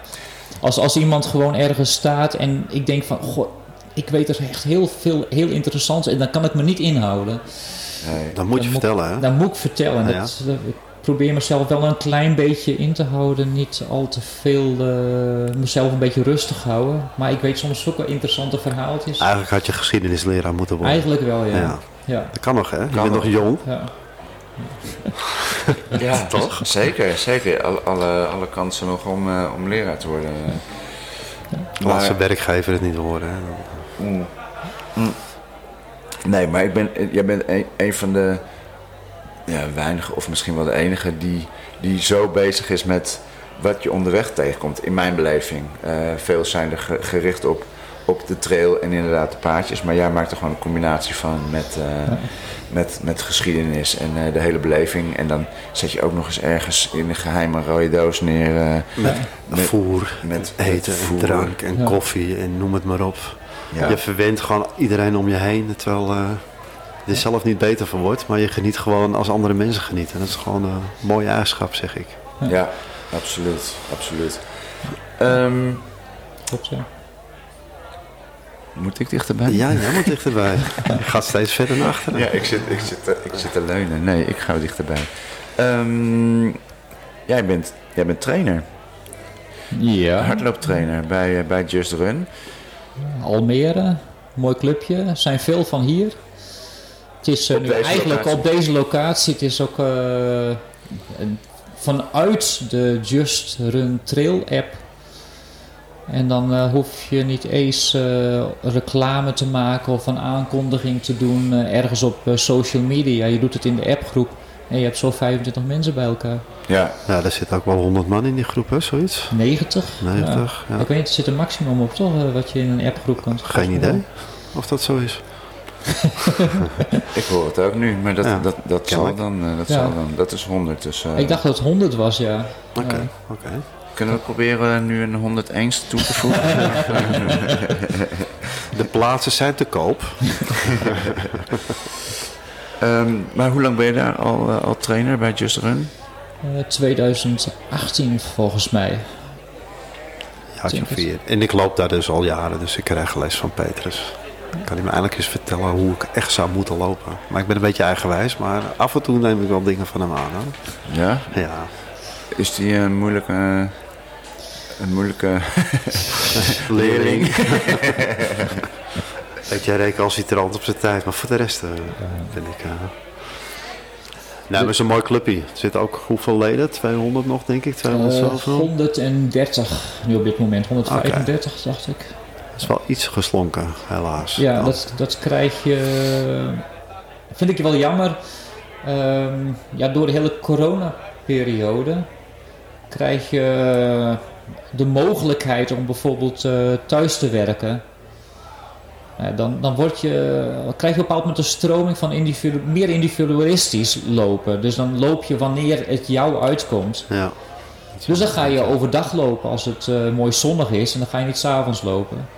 Als, als iemand gewoon ergens staat en ik denk van... Goh, ik weet er echt heel veel heel interessants en dan kan ik me niet inhouden. nee. Dan moet je Dan moet- vertellen, hè? Dan moet ik vertellen. Ja. Dat, dat- ik probeer mezelf wel een klein beetje in te houden. Niet al te veel eh, mezelf een beetje rustig houden. Maar ik weet soms ook wel interessante verhaaltjes. Eigenlijk had je geschiedenisleraar moeten worden. Eigenlijk wel, ja. Ja. ja. Dat kan nog, hè? Je Kan bent nog nog. jong. ja. Ja, toch? Zeker, zeker. Alle, alle, alle kansen nog om, eh, om leraar te worden. Laat zijn Maar, werkgever het niet horen. Hè? Mm. Mm. nee, maar ik ben, jij bent een, een van de ja, weinigen, of misschien wel de enige, die, die zo bezig is met wat je onderweg tegenkomt, in mijn beleving. Eh, veel zijn er ge- gericht op, op de trail en inderdaad de paardjes, maar jij maakt er gewoon een combinatie van met, eh, met, met geschiedenis en eh, de hele beleving. En dan zet je ook nog eens ergens in een geheime rode doos neer. eh, Met Met- voer, met- eten, met en voer. drank en Ja. koffie en noem het maar op. ja. Je verwendt gewoon iedereen om je heen, terwijl eh, er zelf niet beter van wordt. Maar je geniet gewoon als andere mensen genieten. Dat is gewoon een mooie eigenschap, zeg ik. Ja, absoluut. absoluut. Ehm, Klopt, ja. moet ik dichterbij? Ja, jij moet dichterbij. Je gaat steeds verder naar achteren. Ja, ik zit, ik, zit, te- ik zit te leunen. Nee, ik ga dichterbij. Ehm, jij, bent, jij bent trainer, Ja. hardlooptrainer bij, eh, bij Just Run. Almere, mooi clubje. Er zijn veel van hier. Het is eh, Op nu deze eigenlijk locatie. op deze locatie. Het is ook eh, vanuit de Just Run Trail app. En dan eh, hoef je niet eens eh, reclame te maken of een aankondiging te doen eh, ergens op eh, social media. Je doet het in de appgroep. En je hebt zo 25 mensen bij elkaar. Ja, Ja, daar zit ook wel 100 man in die groep, hè, zoiets. 90. 90, ja. Ik weet niet, er zit een maximum op toch, eh, wat je in een appgroep kan. Geen idee of dat zo is. ik hoor het ook nu, maar dat, Ja, dat, dat, zal dan, eh, dat Ja. zal dan. Dat is 100. Dus, eh, Ik dacht dat het 100 was, ja. Oké, oké. Kunnen we proberen nu een 101 toe te voegen? De plaatsen zijn te koop. Ehm, maar hoe lang ben je daar al, eh, al trainer bij Just Run? Eh, 2018 volgens mij. Ja, vier. En ik loop daar dus al jaren, dus ik krijg les van Petrus. Kan hij me eindelijk eens vertellen hoe ik echt zou moeten lopen. Maar ik ben een beetje eigenwijs, maar af en toe neem ik wel dingen van hem aan. Hoor. Ja? Ja, Is die een moeilijke... een moeilijke leerling. Weet jij recalcitrant op zijn tijd, maar voor de rest eh, vind ik... eh Nou, maar het is een mooi clubje. Er zitten ook hoeveel leden? 200 nog, denk ik? 200 Eh, zoveel? 130 nu op dit moment. 135 dacht ik. Dat is wel iets geslonken, helaas. Ja, Nou, dat, dat krijg je. Vind ik wel jammer. Ehm, ja, door de hele coronaperiode krijg je de mogelijkheid om bijvoorbeeld eh, thuis te werken. Ja, dan, dan word je, krijg je op een bepaald moment een stroming van individu meer individualistisch lopen. Dus dan loop je wanneer het jou uitkomt. Ja. Dus dan ga je overdag lopen als het eh, mooi zonnig is en dan ga je niet s'avonds lopen.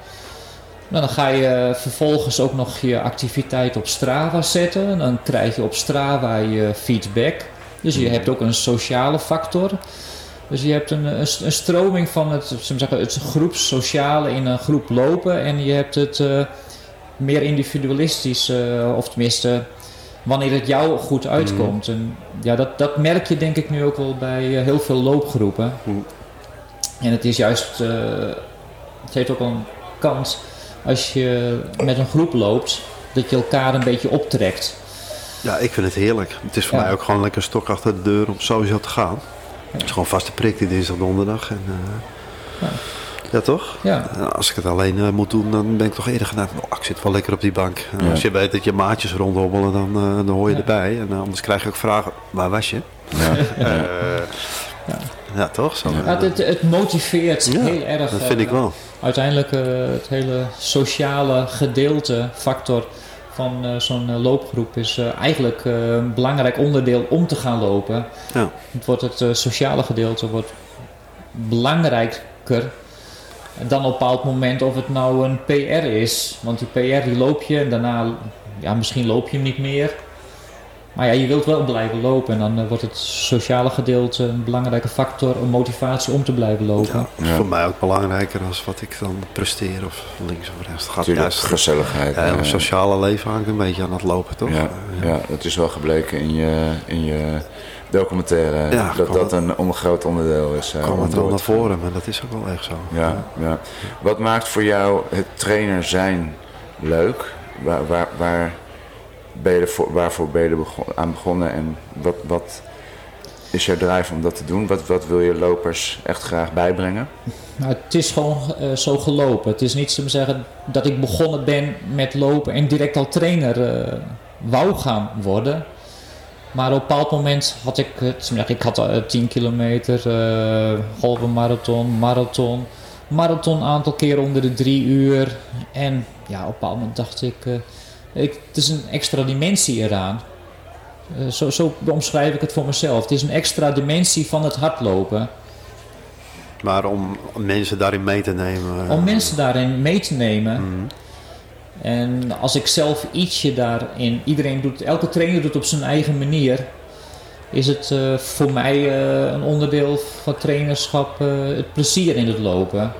Nou, dan ga je vervolgens ook nog je activiteit op Strava zetten. En dan krijg je op Strava je feedback. Dus je hebt ook een sociale factor. Dus je hebt een, een, een stroming van het, zeggen, het groepssociale in een groep lopen. En je hebt het eh, meer individualistisch, eh, of tenminste wanneer het jou goed uitkomt. En ja, dat, dat merk je denk ik nu ook wel bij eh, heel veel loopgroepen. Mm. En het is juist, het heeft ook een kans als je met een groep loopt, dat je elkaar een beetje optrekt. Ja, ik vind het heerlijk. Het is voor Ja. mij ook gewoon lekker stok achter de deur om sowieso te gaan. Het is gewoon vaste prik die dinsdag, donderdag. En, eh, Ja. ja. toch? Ja, En als ik het alleen eh, moet doen, dan ben ik toch eerder gedaan. Oh, ik zit wel lekker op die bank. En Ja. Als je weet dat je maatjes rondhobbelen, dan, eh, dan hoor je Ja. erbij. En anders krijg je ook vragen, waar was je? Ja. Eh, ja. toch? Zo, Ja, het, het motiveert Ja, heel erg. dat vind eh, ik wel. Uiteindelijk eh, het hele sociale gedeelte, factor van eh, zo'n eh, loopgroep is eh, eigenlijk eh, een belangrijk onderdeel om te gaan lopen. Ja. Het, wordt het eh, sociale gedeelte wordt belangrijker dan op een bepaald moment of het nou een PR is. Want die PR die loop je en daarna, ja, misschien loop je hem niet meer. Maar ja, je wilt wel blijven lopen en dan eh, wordt het sociale gedeelte een belangrijke factor, een motivatie om te blijven lopen. Ja, dat is Ja. voor mij ook belangrijker dan wat ik dan presteer of links of rechts. Het gaat Natuurlijk, juist gezelligheid. ja, eh, het sociale leven hangt een beetje aan het lopen, toch? ja, ja, het is wel gebleken in je, in je documentaire Ja, dat dat een groot onderdeel is. kwam om het wel door naar voren, maar dat is ook wel echt zo. Ja, ja. Wat maakt voor jou het trainer zijn leuk? Waar, waar, waar ben je waarvoor ben je aan begonnen en wat, wat is jouw drive om dat te doen? Wat, wat wil je lopers echt graag bijbrengen? Nou, het is gewoon eh, zo gelopen. Het is niet te zeggen dat ik begonnen ben met lopen en direct al trainer eh, wou gaan worden. Maar op een bepaald moment had ik, ik had eh, 10 kilometer, eh halve marathon, marathon. Marathon aantal keer onder de drie uur. En ja, op een bepaald moment dacht ik, ik het is een extra dimensie eraan. Eh, zo, zo omschrijf ik het voor mezelf. Het is een extra dimensie van het hardlopen. Maar om mensen daarin mee te nemen. om mensen daarin mee te nemen. Mhm. En als ik zelf ietsje daarin, iedereen doet, elke trainer doet op zijn eigen manier, is het eh, voor mij eh, een onderdeel van trainerschap eh, het plezier in het lopen.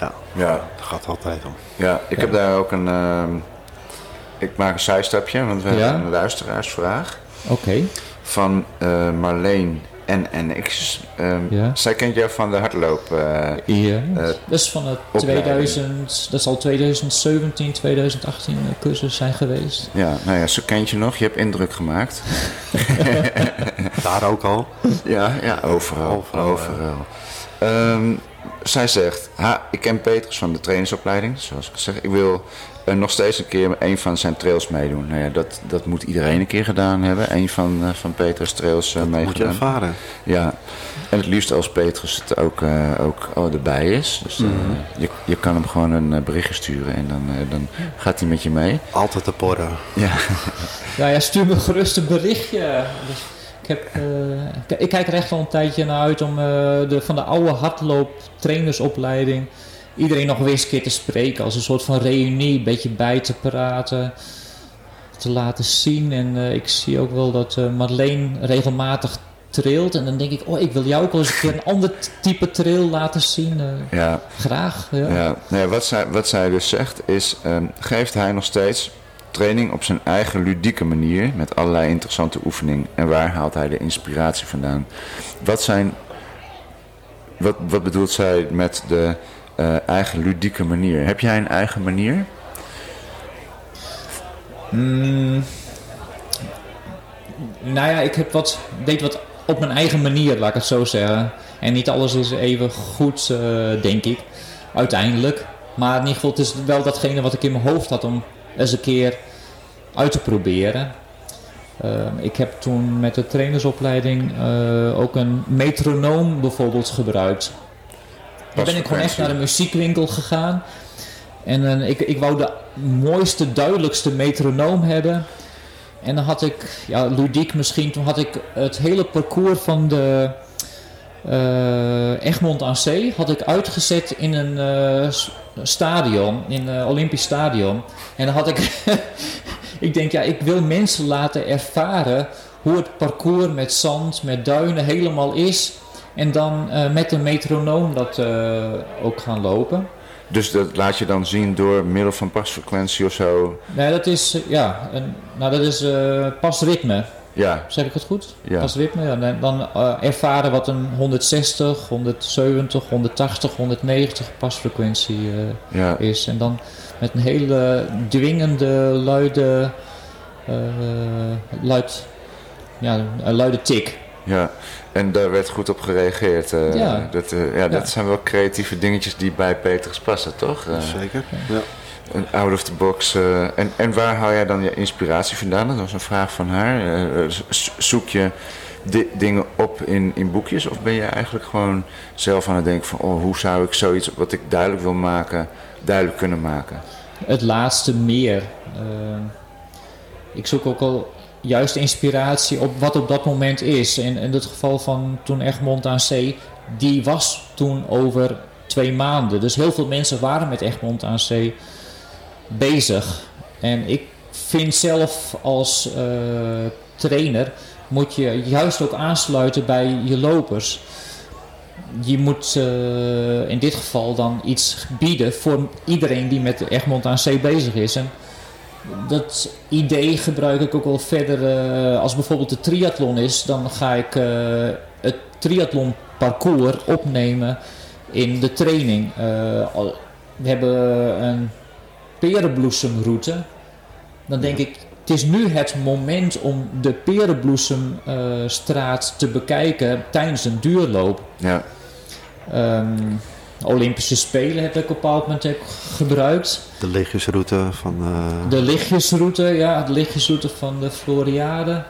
Ja, Ja, dat gaat altijd om. ja ik heb daar ook een... ik maak een zijstapje, want we Ja. hebben een luisteraarsvraag Oké. van eh, Marleen NNX. Ehm, Ja. Zij kent jou van de hardloop. eh, Ja. Eh, dat is van het opleiding. 2000, dat zal 2017, 2018 eh, cursus zijn geweest. ja, nou ja, ze kent je nog. Je hebt indruk gemaakt. Daar ook al. Ja, ja overal. Overal, Overal. Ehm, zij zegt, ha, ik ken Petrus van de trainingsopleiding, zoals ik zeg. Ik wil uh, nog steeds een keer een van zijn trails meedoen. Nou ja, dat, dat moet iedereen een keer gedaan hebben. Een van, uh, van Petrus trails uh, meegedaan. Moet je ervaren. Ja, en het liefst als Petrus het ook, ook oh, erbij is. Dus mm -hmm. je, je kan hem gewoon een berichtje sturen en dan, dan gaat hij met je mee. Altijd te porren. Ja. ja, ja, stuur me gerust een berichtje. Dus ik, heb, ik kijk er echt al een tijdje naar uit om de, van de oude hardloop trainersopleiding iedereen nog weer eens een keer te spreken. Als een soort van reunie, een beetje bij te praten. Te laten zien. En uh, ik zie ook wel dat uh, Marleen regelmatig trailt. En dan denk ik, oh, ik wil jou ook wel eens een keer een ander type trail laten zien. Uh, ja. Graag. Ja. Ja. Nee, wat, zij, wat zij dus zegt is, um, geeft hij nog steeds training op zijn eigen ludieke manier. Met allerlei interessante oefeningen. En waar haalt hij de inspiratie vandaan? Wat zijn... Wat, wat bedoelt zij met de uh, eigen ludieke manier. Heb jij een eigen manier? Mm, nou ja, ik heb wat, deed wat op mijn eigen manier, laat ik het zo zeggen. En niet alles is even goed, uh, denk ik, uiteindelijk. Maar in ieder geval, het is wel datgene wat ik in mijn hoofd had om eens een keer uit te proberen. Uh, ik heb toen met de trainersopleiding uh, ook een metronoom bijvoorbeeld gebruikt. Dan ben ik gewoon echt naar de muziekwinkel gegaan. En uh, ik, ik wou de mooiste, duidelijkste metronoom hebben. En dan had ik, ja, ludiek misschien, toen had ik het hele parcours van de uh, Egmond aan Zee had ik uitgezet in een uh, stadion, in een Olympisch stadion. En dan had ik, ik denk ja, ik wil mensen laten ervaren hoe het parcours met zand, met duinen helemaal is. En dan uh, met een metronoom dat uh, ook gaan lopen. Dus dat laat je dan zien door middel van pasfrequentie of zo? Nee, dat is, ja, een, nou dat is uh, pasritme. Ja. Zeg ik het goed? Ja. Pasritme, ja. Dan ervaren wat een 160, 170, 180, 190 pasfrequentie ja. is. En dan met een hele dwingende, luide, luid, ja, een luide tik. Ja, en daar werd goed op gereageerd. Uh, ja. Dat, uh, ja, dat zijn wel creatieve dingetjes die bij Petrus passen, toch? Uh, Zeker, ja. Een out of the box. en, en waar haal jij dan je inspiratie vandaan? Dat was een vraag van haar. zoek je di dingen op in, in boekjes? Of ben je eigenlijk gewoon zelf aan het denken van... Oh, hoe zou ik zoiets wat ik duidelijk wil maken, duidelijk kunnen maken? Het laatste meer. ik zoek ook al juist inspiratie op wat op dat moment is. En in het geval van toen Egmond aan Zee, die was toen over twee maanden. Dus heel veel mensen waren met Egmond aan Zee bezig. En ik vind zelf als uh, trainer moet je juist ook aansluiten bij je lopers. Je moet uh, in dit geval dan iets bieden voor iedereen die met Egmond aan Zee bezig is. Dat idee gebruik ik ook wel verder. Uh, als bijvoorbeeld de triathlon is, dan ga ik uh, het triathlon parcours opnemen in de training. Uh, we hebben een perenbloesemroute. Dan denk ik, het is nu het moment om de perenbloesemstraat te bekijken tijdens een duurloop. Ja. Um, Olympische Spelen heb ik op een bepaald moment ook gebruikt. De lichtjesroute van... Uh... De lichtjesroute, ja. De lichtjesroute van de Floriade.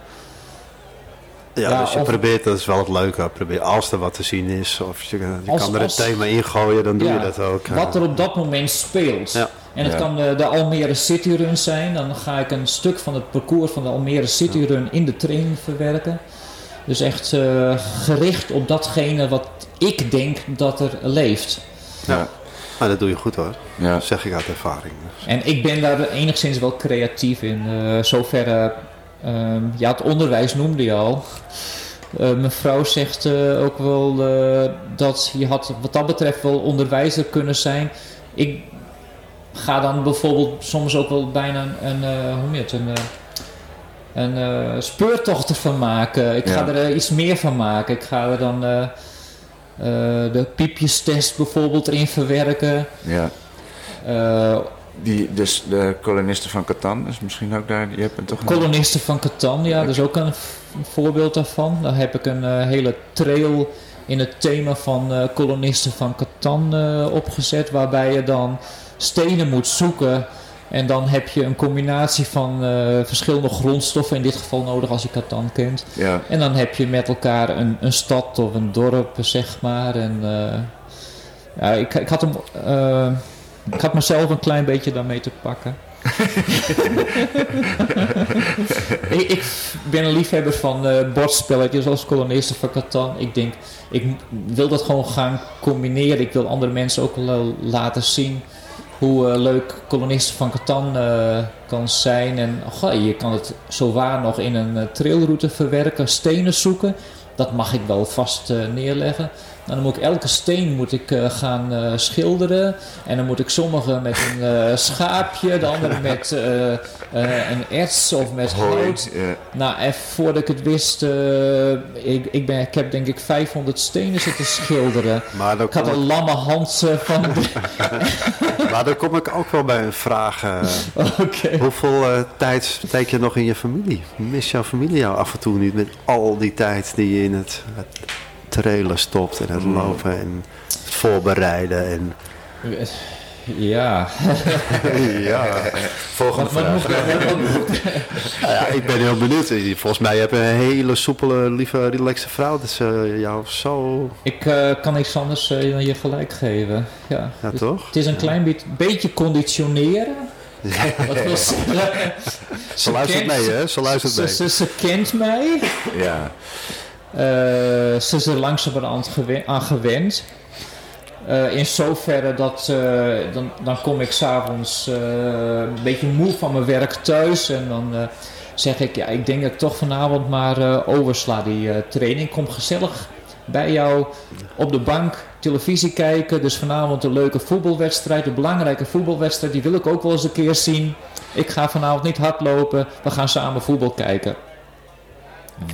Ja, ja, dus je of... probeert, dat is wel het leuke, probeer, als er wat te zien is, of je, je als, kan er als, een thema in gooien, dan doe ja, je dat ook. Wat er op dat moment speelt. Ja. En het kan de, de, Almere City Run zijn, dan ga ik een stuk van het parcours van de Almere City Run in de training verwerken. Dus echt uh, gericht op datgene wat ik denk dat er leeft. Ja. Maar dat doe je goed hoor. Ja. Dat zeg ik uit ervaring. Dus. En ik ben daar enigszins wel creatief in. Uh, zoverre, uh, ja, het onderwijs noemde je al. Uh, mevrouw zegt uh, ook wel dat je had wat dat betreft wel onderwijzer kunnen zijn. Ik ga dan bijvoorbeeld soms ook wel bijna een, hoe je het, een, een speurtocht ervan maken. Ik ga er iets meer van maken. Ik ga er dan uh, de piepjestest bijvoorbeeld erin verwerken. Ja. Uh, die, dus de kolonisten van Catan, is misschien ook daar. Je hebt een toch kolonisten van Catan, ja, dat is ook een, een, voorbeeld daarvan. Daar heb ik een uh, hele trail in het thema van eh, kolonisten van Catan eh, opgezet. Waarbij je dan stenen moet zoeken. En dan heb je een combinatie van eh, verschillende grondstoffen, in dit geval nodig als je Catan kent. Ja. En dan heb je met elkaar een, een stad of een dorp, zeg maar. En eh, ja, ik, ik, had hem, eh, ik had mezelf een klein beetje daarmee te pakken. ik, ik ben een liefhebber van eh, bordspelletjes als kolonisten van Catan. Ik denk, ik wil dat gewoon gaan combineren. Ik wil andere mensen ook wel laten zien hoe eh, leuk kolonisten van Catan eh, kan zijn. En goh, je kan het zowaar nog in een eh, trailroute verwerken, stenen zoeken. Dat mag ik wel vast neerleggen. Dan moet ik elke steen moet ik, eh, gaan eh, schilderen. En dan moet ik sommige met een eh, schaapje, de andere met een erts of met hout. Nou, en voordat ik het wist, ik, ik, ben, ik heb denk ik 500 stenen zitten schilderen. Maar Ik had een lamme hand van de... maar dan kom ik ook wel bij een vraag. hoeveel tijd steek je nog in je familie? Mis jouw familie jou af en toe niet met al die tijd die je in het, het trailen stopt en het lopen en het voorbereiden? En, Ja. ja, Volgende Wat, wat vraag. moet ik wat moet- ja, ik ben heel benieuwd. Volgens mij heb je een hele soepele, lieve, relaxe vrouw. Dat ze jou zo... Ik eh, kan niks anders eh, dan je gelijk geven. Ja. Toch? Het is een klein beetje, beetje conditioneren. Wat wil zeggen? Ze luistert kent- mee, hè? Ze luistert Ze, mee. ze, ze kent mij. Ja. Eh, ze is er langzamerhand aan gewend. Eh, in zoverre dat eh, dan, dan kom ik s'avonds uh, een beetje moe van mijn werk thuis. En dan zeg ik, ja, ik denk dat ik toch vanavond maar oversla die training. Kom gezellig bij jou op de bank televisie kijken. Dus vanavond een leuke voetbalwedstrijd, een belangrijke voetbalwedstrijd. Die wil ik ook wel eens een keer zien. Ik ga vanavond niet hardlopen. We gaan samen voetbal kijken.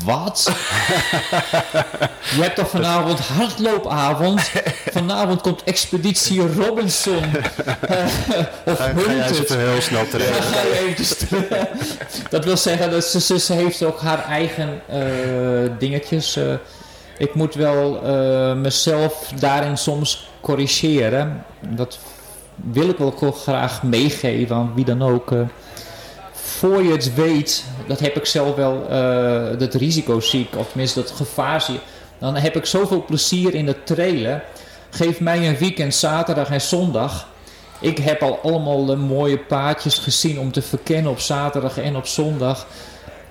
Wat? Je hebt toch vanavond hardloopavond? Vanavond komt Expeditie Robinson. Eh, of Ga, ga jij even heel snel Ja, trainen. ga je eventjes terug. Dat wil zeggen, dat ze, ze, heeft ook haar eigen eh, dingetjes. eh. ik moet wel mezelf daarin soms corrigeren. Dat wil ik wel ko- graag meegeven aan wie dan ook. Voor je het weet, dat heb ik zelf wel, eh dat risico zie of tenminste dat gevaar zie. Dan heb ik zoveel plezier in het trailen. Geef mij een weekend, zaterdag en zondag. Ik heb al allemaal eh, mooie paadjes gezien om te verkennen op zaterdag en op zondag.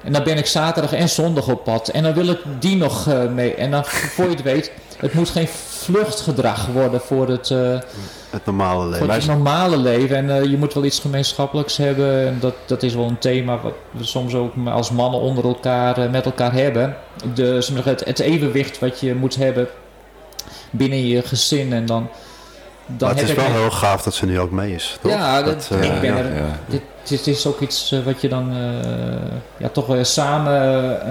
En dan ben ik zaterdag en zondag op pad. En dan wil ik die nog eh, mee. En dan, voor je het weet, het moet geen vluchtgedrag worden voor het, eh, Het normale voor leven. het normale leven. En eh, je moet wel iets gemeenschappelijks hebben. En dat, dat is wel een thema wat we soms ook als mannen onder elkaar, met elkaar hebben. Zeggen, het, het evenwicht wat je moet hebben binnen je gezin. En dan, dan Maar het heb is wel heel gaaf dat ze nu ook mee is. Toch? Ja, dat- ik ben ja, er. ja. Dit, dit is ook iets eh, wat je dan eh, ja, toch weer samen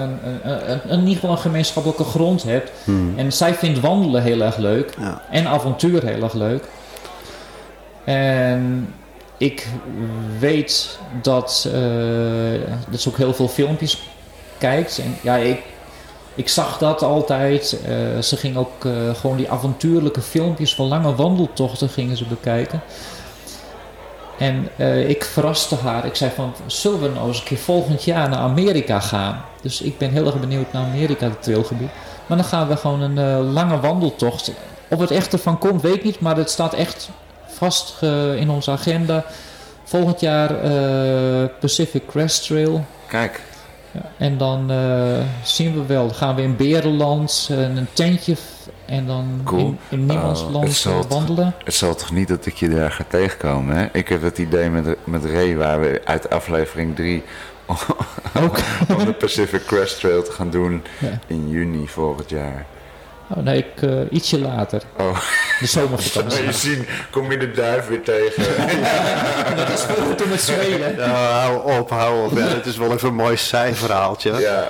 een, een, een, een, in ieder geval een gemeenschappelijke grond hebt. hmm. En zij vindt wandelen heel erg leuk. Ja. En avontuur heel erg leuk. En ik weet dat, eh, dat ze ook heel veel filmpjes kijkt. En ja, ik, ik zag dat altijd. Eh, ze ging ook eh, gewoon die avontuurlijke filmpjes van lange wandeltochten gingen ze bekijken. En eh, ik verraste haar. Ik zei van, zullen we nou eens een keer volgend jaar naar Amerika gaan? Dus ik ben heel erg benieuwd naar Amerika, het trailgebied. Maar dan gaan we gewoon een eh, lange wandeltocht. Of het echt ervan komt, weet ik niet. Maar het staat echt vast eh, in onze agenda. Volgend jaar Pacific Crest Trail. Kijk, Ja, en dan zien we wel. Dan gaan we in Berenland een tentje en dan Cool. in, in Niemandsland Oh, het zal eh, wandelen. het zal toch niet dat ik je daar ga tegenkomen, hè? Ik heb het idee met, met Ray, waar we uit aflevering 3 Ook. om de Pacific Crest Trail te gaan doen Ja. in juni volgend jaar. Oh nee, ik, eh, ietsje later. Oh, De zomervakantie. zou je zien, kom je de duif weer tegen. dat is vroeger toen met Zweden. Ja, hou op, hou op. Ja, het is wel even een mooi zijverhaaltje. Ja,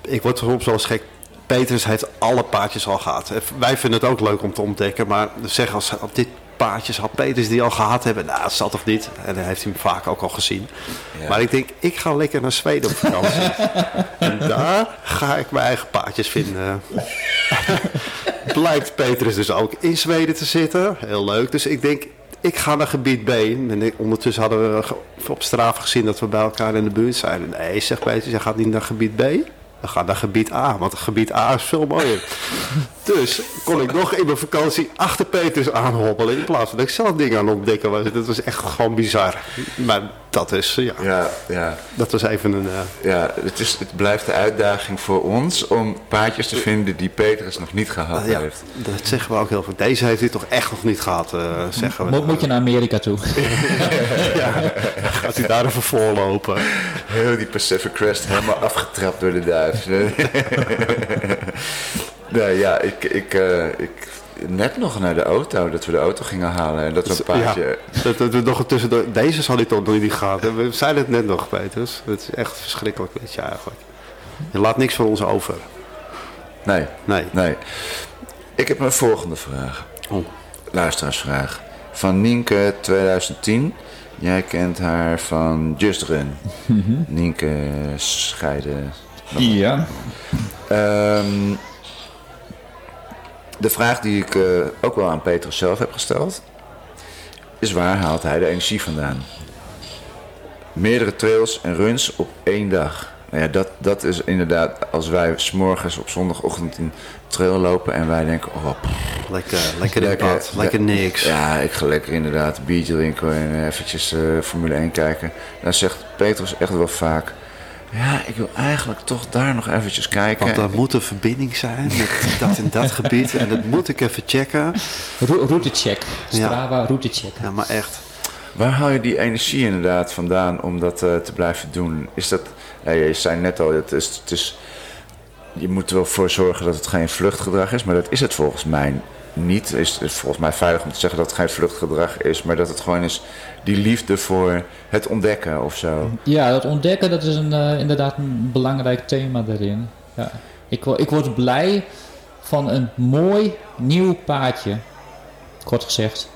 Ik word soms wel eens gek. Peters heeft alle paardjes al gehad. Wij vinden het ook leuk om te ontdekken. Maar zeg als op dit paardjes had Peters die al gehad hebben. Nou, dat zal toch niet. En dan heeft hij hem vaak ook al gezien. Ja. Maar ik denk, ik ga lekker naar Zweden op vakantie. en daar ga ik mijn eigen paardjes vinden. blijkt Petrus dus ook in Zweden te zitten. Heel leuk. Dus ik denk, ik ga naar gebied B. En ondertussen hadden we op straat gezien dat we bij elkaar in de buurt zijn. Nee, zegt Petrus, je gaat niet naar gebied B. Dan ga naar gebied A, want gebied A is veel mooier. dus kon ik nog in mijn vakantie achter Petrus aanhobbelen. In plaats van dat ik zelf dingen aan ontdekken was. Dat was echt gewoon bizar. Maar dat is, ja, Ja, ja, dat was even een... eh, ja het, is, het blijft de uitdaging voor ons om paardjes te vinden die Petrus nog niet gehad ja, heeft. dat zeggen we ook heel veel. Deze heeft hij toch echt nog niet gehad, eh, zeggen we. Moet, moet je naar Amerika toe? Gaat hij daar even voorlopen? Heel die Pacific Crest helemaal afgetrapt door de duif. nee, ja, ik, ik, eh, ik... Net nog naar de auto, dat we de auto gingen halen en dat we een paardje... Ja, dat, dat we nog tussendoor... Deze zal hij toch nog niet gehad hebben. We zeiden het net nog, Peters. Het is echt verschrikkelijk, weet je eigenlijk. Je laat niks voor ons over. Nee, Nee. nee. Ik heb een volgende vraag. Oh. Luisteraarsvraag. Van Nienke 2010. Jij kent haar van Just Run. Nienke scheiden. Ja. Ehm, de vraag die ik eh, ook wel aan Petrus zelf heb gesteld. Is waar haalt hij de energie vandaan? Meerdere trails en runs op één dag. Nou ja, dat, dat is inderdaad als wij s'morgens op zondagochtend een trail lopen en wij denken, oh, pff, Lekker, lekker in bad. Lekker niks. ja, ik ga lekker inderdaad een biertje drinken en eventjes eh, Formule 1 kijken. Dan zegt Petrus echt wel vaak, ja, ik wil eigenlijk toch daar nog eventjes kijken. Want er moet een verbinding zijn met dat en dat gebied. En dat moet ik even checken. Ro- Routecheck. Strava routecheck. Ja, maar echt. Waar haal je die energie inderdaad vandaan om dat eh, te blijven doen? Is dat, ja, je zei net al, het is, het is, je moet er wel voor zorgen dat het geen vluchtgedrag is, maar dat is het volgens mij niet. Is het volgens mij veilig om te zeggen dat het geen vluchtgedrag is, maar dat het gewoon is die liefde voor het ontdekken of zo. Ja, dat ontdekken dat is een, eh, inderdaad een belangrijk thema daarin. Ja. Ik, ik word blij van een mooi nieuw paadje. Kort gezegd.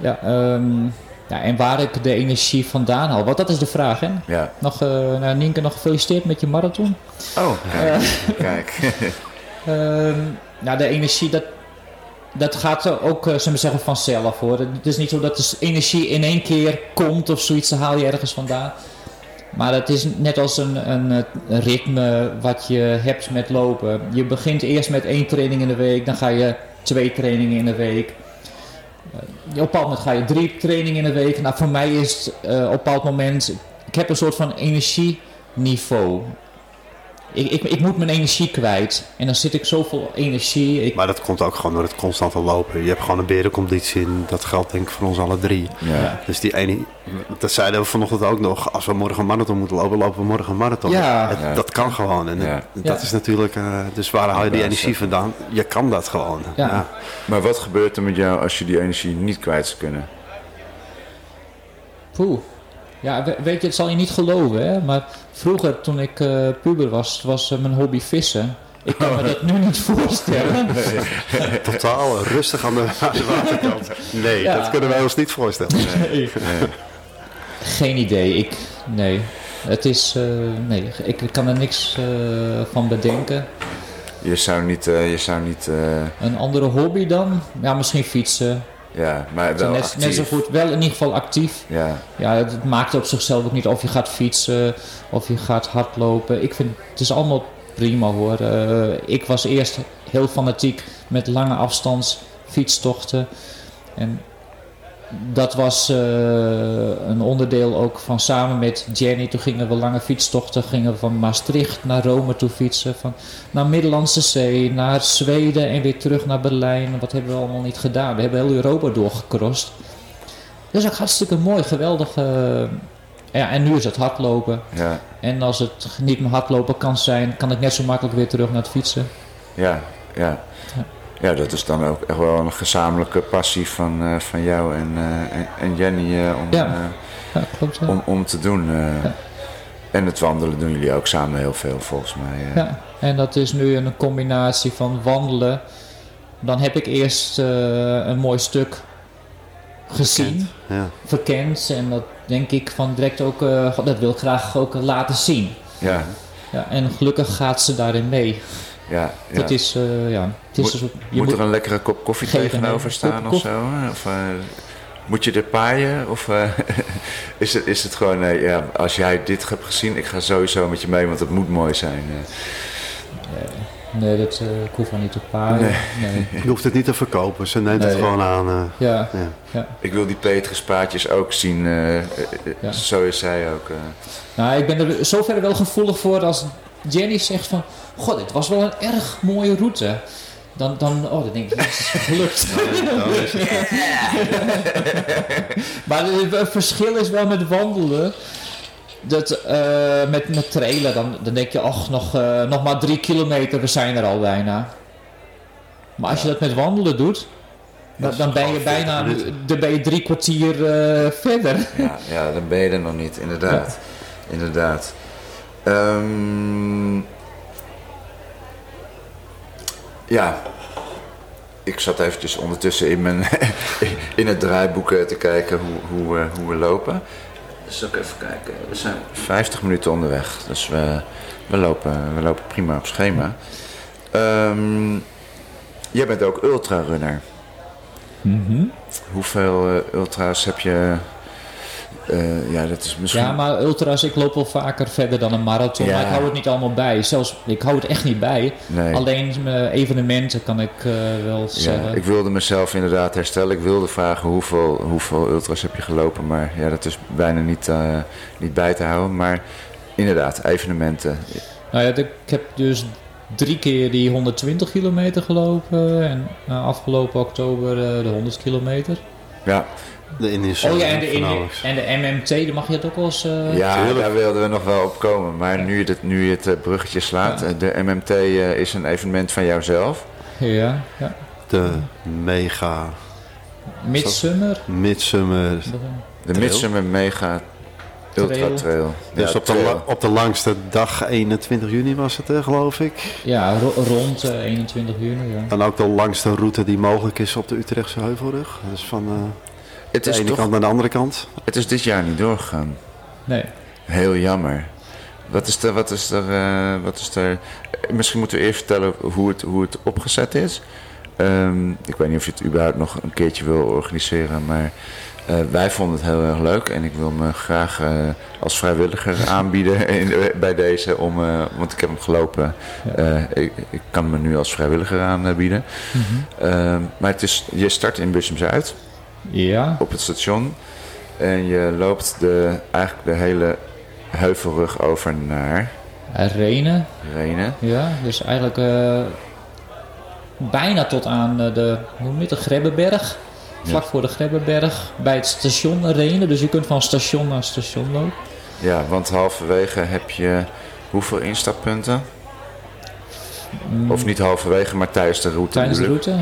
Ja, ehm, ja, en waar ik de energie vandaan haal. Want dat is de vraag, hè? Ja. Nog, eh nou, Nienke, nog gefeliciteerd met je marathon. Oh, kijk. kijk. Ehm, nou, de energie, dat, dat gaat ook, we zeggen, vanzelf hoor. Het is niet zo dat de energie in één keer komt of zoiets, dan haal je ergens vandaan. Maar het is net als een, een, eh, ritme wat je hebt met lopen. Je begint eerst met één training in de week, dan ga je twee trainingen in de week. Eh, op een bepaald moment ga je drie trainingen in de week. Nou, voor mij is het op een bepaald moment, ik heb een soort van energieniveau. Ik, ik, ik moet mijn energie kwijt. En dan zit ik zoveel energie. Ik, Maar dat komt ook gewoon door het constante lopen. Je hebt gewoon een berenconditie en dat geldt denk ik voor ons alle drie. Ja. Dus die ene, dat zeiden we vanochtend ook nog. Als we morgen een marathon moeten lopen, lopen we morgen een marathon. Ja. Het- Ja. Dat kan gewoon. En het- dat Ja. is natuurlijk, eh, dus waar haal je die energie vandaan? Je kan dat gewoon. Ja. Ja. Maar wat gebeurt er met jou als je die energie niet kwijt zou kunnen? Poeh. Ja, we- weet je, het zal je niet geloven, hè? Maar vroeger, toen ik eh, puber was, was eh, mijn hobby vissen. Ik kan me dat nu niet voorstellen. Totaal rustig aan de, aan de waterkant. Nee, Ja. dat kunnen wij ons niet voorstellen. Nee. Geen idee. Ik, nee. Het is, eh, nee, ik, ik kan er niks eh, van bedenken. Je zou niet, eh, je zou niet, eh, Een andere hobby dan? Ja, misschien fietsen. Ja, maar wel net, actief. net zo goed, wel in ieder geval actief. Ja, Ja, het, het maakt op zichzelf ook niet of je gaat fietsen of je gaat hardlopen. Ik vind het is allemaal prima hoor. Eh, ik was eerst heel fanatiek met lange afstands fietstochten. En dat was eh, een onderdeel ook van samen met Jenny. Toen gingen we lange fietstochten. Gingen we van Maastricht naar Rome toe fietsen. Van, naar Middellandse Zee, naar Zweden en weer terug naar Berlijn. Wat hebben we allemaal niet gedaan? We hebben heel Europa doorgecrossed. Dat is ook hartstikke mooi, geweldig. ja, en nu is het hardlopen. ja, En als het niet meer hardlopen kan zijn, kan ik net zo makkelijk weer terug naar het fietsen. ja, ja. Ja, dat is dan ook echt wel een gezamenlijke passie van, eh, van jou en, eh, en, en Jenny eh, om, Ja. eh, Ja, klopt. Ja. om, om te doen. eh. Ja. En het wandelen doen jullie ook samen heel veel volgens mij. eh. Ja, en dat is nu een combinatie van wandelen. Dan heb ik eerst eh, een mooi stuk gezien, Ja. verkend. En dat denk ik van direct ook, eh, dat wil ik graag ook laten zien. Ja, Ja, en gelukkig gaat ze daarin mee. Ja, ja. Het is, eh, ja, het is Moet- een soort- je moet, moet er een lekkere kop koffie Geven, tegenover nee. staan Kop- of zo? Of, eh, moet je er paaien? Of eh, is, het, is het gewoon, eh, ja, als jij dit hebt gezien, ik ga sowieso met je mee, want het moet mooi zijn. eh. Nee, dat eh, ik hoef niet te paaien. Nee. Je hoeft het niet te verkopen, ze neemt het Nee. gewoon aan. Ja, ja. ja. Ik wil die Petrus-paadjes ook zien. Ja. Zo is zij ook. eh. Nou, ik ben er zover wel gevoelig voor als Jenny zegt van... God, dit was wel een erg mooie route. Dan, dan, oh, dan denk ik, is gelukt. maar het, verschil is wel met wandelen. Dat, eh, met, met trailen, dan, dan denk je, ach, nog, eh, nog maar drie kilometer, we zijn er al bijna. Maar als je dat met wandelen doet, dan, dan ben je bijna 40 minuten. dan ben je drie kwartier eh, verder. Ja, ja, dan ben je er nog niet, inderdaad. Inderdaad. Ehm, ja, ik zat eventjes ondertussen in, mijn in het draaiboek eh, te kijken hoe, hoe, hoe we lopen. Dus ook even kijken. We zijn 50 minuten onderweg, dus we, we, lopen, we lopen prima op schema. Ehm, jij bent ook ultrarunner. Hoeveel eh, ultra's heb je? Eh, ja, dat is misschien. Ja, maar ultras, ik loop wel vaker verder dan een marathon. Ja. Maar ik hou het niet allemaal bij. Zelfs, ik hou het echt niet bij. Nee. Alleen mijn evenementen kan ik eh, wel Ja, zeggen. ik wilde mezelf inderdaad herstellen. Ik wilde vragen hoeveel, hoeveel ultras heb je gelopen. Maar ja, dat is bijna niet, eh, niet bij te houden. Maar inderdaad, evenementen. Nou ja, ik heb dus drie keer die 120 kilometer gelopen. En eh, afgelopen oktober eh, de 100 kilometer. Ja, De Indische Oh ja, en de, en MMT, daar mag je het ook wel eens... eh, ja tuurlijk. daar wilden we nog wel op komen. Maar nu je, het, nu je het eh, bruggetje slaat. Ja. eh, De MMT eh, is een evenement van jouzelf. ja, ja. De mega Midsummer. midsummer. De. Midsummer Mega Ultra Trail. Trail. Dus Ja, op, de, trail. op de langste dag, 21 juni was het, geloof ik. Ja, ro- rond eh, 21 juni. Ja. En ook de langste route die mogelijk is op de Utrechtse Heuvelrug. Dus van eh, Het de is, ene toch, kant naar de andere kant. het is dit jaar niet doorgegaan. Nee. Heel jammer. Wat is er, wat is er, eh, wat is er... Misschien moeten we eerst vertellen hoe het, hoe het opgezet is. Ehm, ik weet niet of je het überhaupt nog een keertje wil organiseren, maar eh, wij vonden het heel erg leuk. En ik wil me graag eh, als vrijwilliger aanbieden in, bij deze, om, eh, want ik heb hem gelopen. Eh, ik, ik kan me nu als vrijwilliger aanbieden. Ehm, maar het is, je start in Bussum Zuid Ja, op het station. En je loopt de, eigenlijk de hele heuvelrug over naar Renen. Renen. Ja, dus eigenlijk eh, bijna tot aan eh, de, hoe noem je het, de Grebbeberg. Vlak voor de Grebbeberg, bij het station Renen. Dus je kunt van station naar station lopen. Ja, want halverwege heb je hoeveel instappunten? Of niet halverwege, maar tijdens de route. Tijdens de route.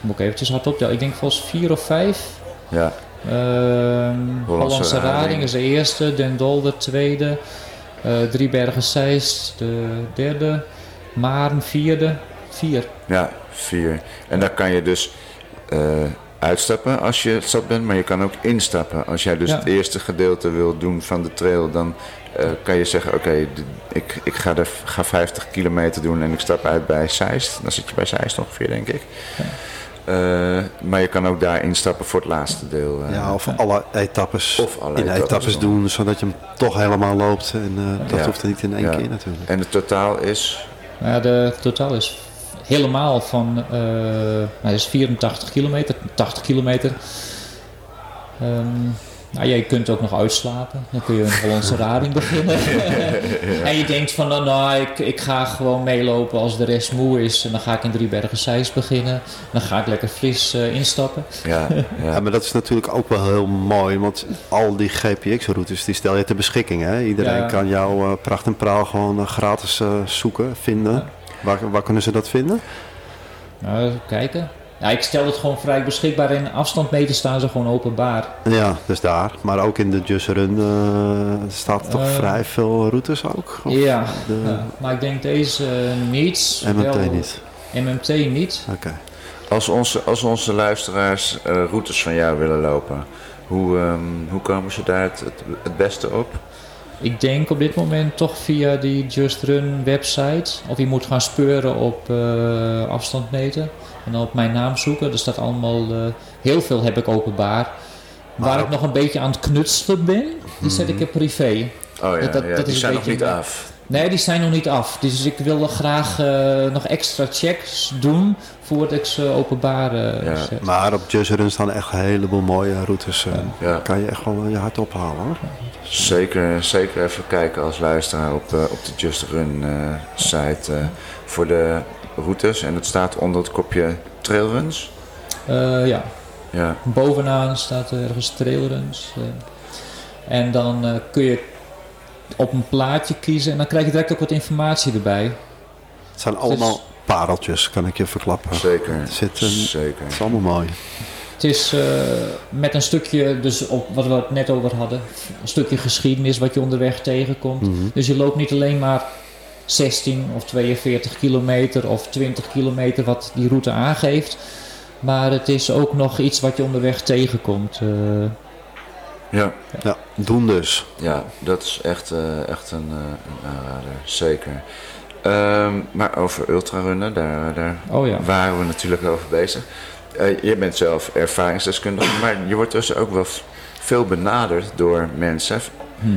Moet ik eventjes hardop tellen. Ik denk volgens vier of vijf. Ja, Ehm Hollandse Rading. Is de eerste, Den Dolder tweede, eh Driebergen Zeist de derde, Maarn vierde, vier. ja, vier. En daar kan je dus eh, uitstappen als je zat bent, maar je kan ook instappen. Als jij dus Ja. het eerste gedeelte wil doen van de trail, dan eh, kan je zeggen, oké, ik, ik ga, de, ga 50 kilometer doen en ik stap uit bij Zeist. Dan zit je bij Zeist ongeveer, denk ik. Eh, maar je kan ook daar instappen voor het laatste deel. eh. Ja, of alle etappes Of alle in etappes doen, zodat je hem toch helemaal loopt. En eh, dat Ja. hoeft er niet in één Ja. keer natuurlijk. En het totaal is, Nou ja, de totaal is helemaal van, eh nou, dat is 84 kilometer, 80 kilometer. Ehm, nou, ja, je kunt ook nog uitslapen. Dan kun je een Hollandse rading beginnen. en je denkt van, nou, nou ik, ik ga gewoon meelopen als de rest moe is. En dan ga ik in Driebergen Zeist beginnen. Dan ga ik lekker fris eh, instappen. ja, Ja, ja, maar dat is natuurlijk ook wel heel mooi, want al die GPX-routes die stel je ter beschikking. Hè? Iedereen Ja. kan jouw eh, pracht en praal gewoon eh, gratis eh, zoeken, vinden. Waar, waar kunnen ze dat vinden? Nou, even kijken. Ja, ik stel het gewoon vrij beschikbaar. In afstandmeten staan ze gewoon openbaar. Ja, dus daar. Maar ook in de Just Run eh, staat toch Eh. vrij veel routes ook? Of ja, de ja, maar ik denk deze eh, niet. MMT Wel- niet? MMT niet. Oké. Als onze, als onze luisteraars eh, routes van jou willen lopen, hoe, ehm, hoe komen ze daar het, het, het beste op? Ik denk op dit moment toch via die Just Run website. Of je moet gaan speuren op uh, afstand meten. En dan op mijn naam zoeken. Er staat allemaal, uh, heel veel heb ik openbaar. Maar Waar ook- ik nog een beetje aan het knutselen ben, die zet ik in privé. Oh ja, Dat- dat- ja, dat die is zijn een nog niet beetje- af. Nee, die zijn nog niet af. Dus ik wil graag eh, nog extra checks doen voordat ik ze openbaar eh, Ja. zet. Maar op Just Run staan echt een heleboel mooie routes. eh. Ja. Kan je echt wel je hart ophalen hoor. Zeker, zeker even kijken als luisteraar op, eh, op de Just Run eh, site eh, voor de routes. En het staat onder het kopje trailruns. Eh, ja, Ja, bovenaan staat er ergens trailruns. eh. en dan eh, kun je op een plaatje kiezen en dan krijg je direct ook wat informatie erbij. Het zijn allemaal pareltjes, kan ik je verklappen. zeker. Het, zit een, Zeker. het is allemaal mooi. Het is eh, met een stukje, dus op wat we het net over hadden, een stukje geschiedenis wat je onderweg tegenkomt. Mhm. Dus je loopt niet alleen maar 16 of 42 kilometer of 20 kilometer wat die route aangeeft. Maar het is ook nog iets wat je onderweg tegenkomt. eh. Ja, Ja, doen dus. ja dat is echt, eh, echt een, eh, een aanrader. Zeker. Ehm, maar over ultrarunnen, daar, daar oh ja. waren we natuurlijk over bezig. Eh, je bent zelf ervaringsdeskundige, maar je wordt dus ook wel veel benaderd door mensen Hm.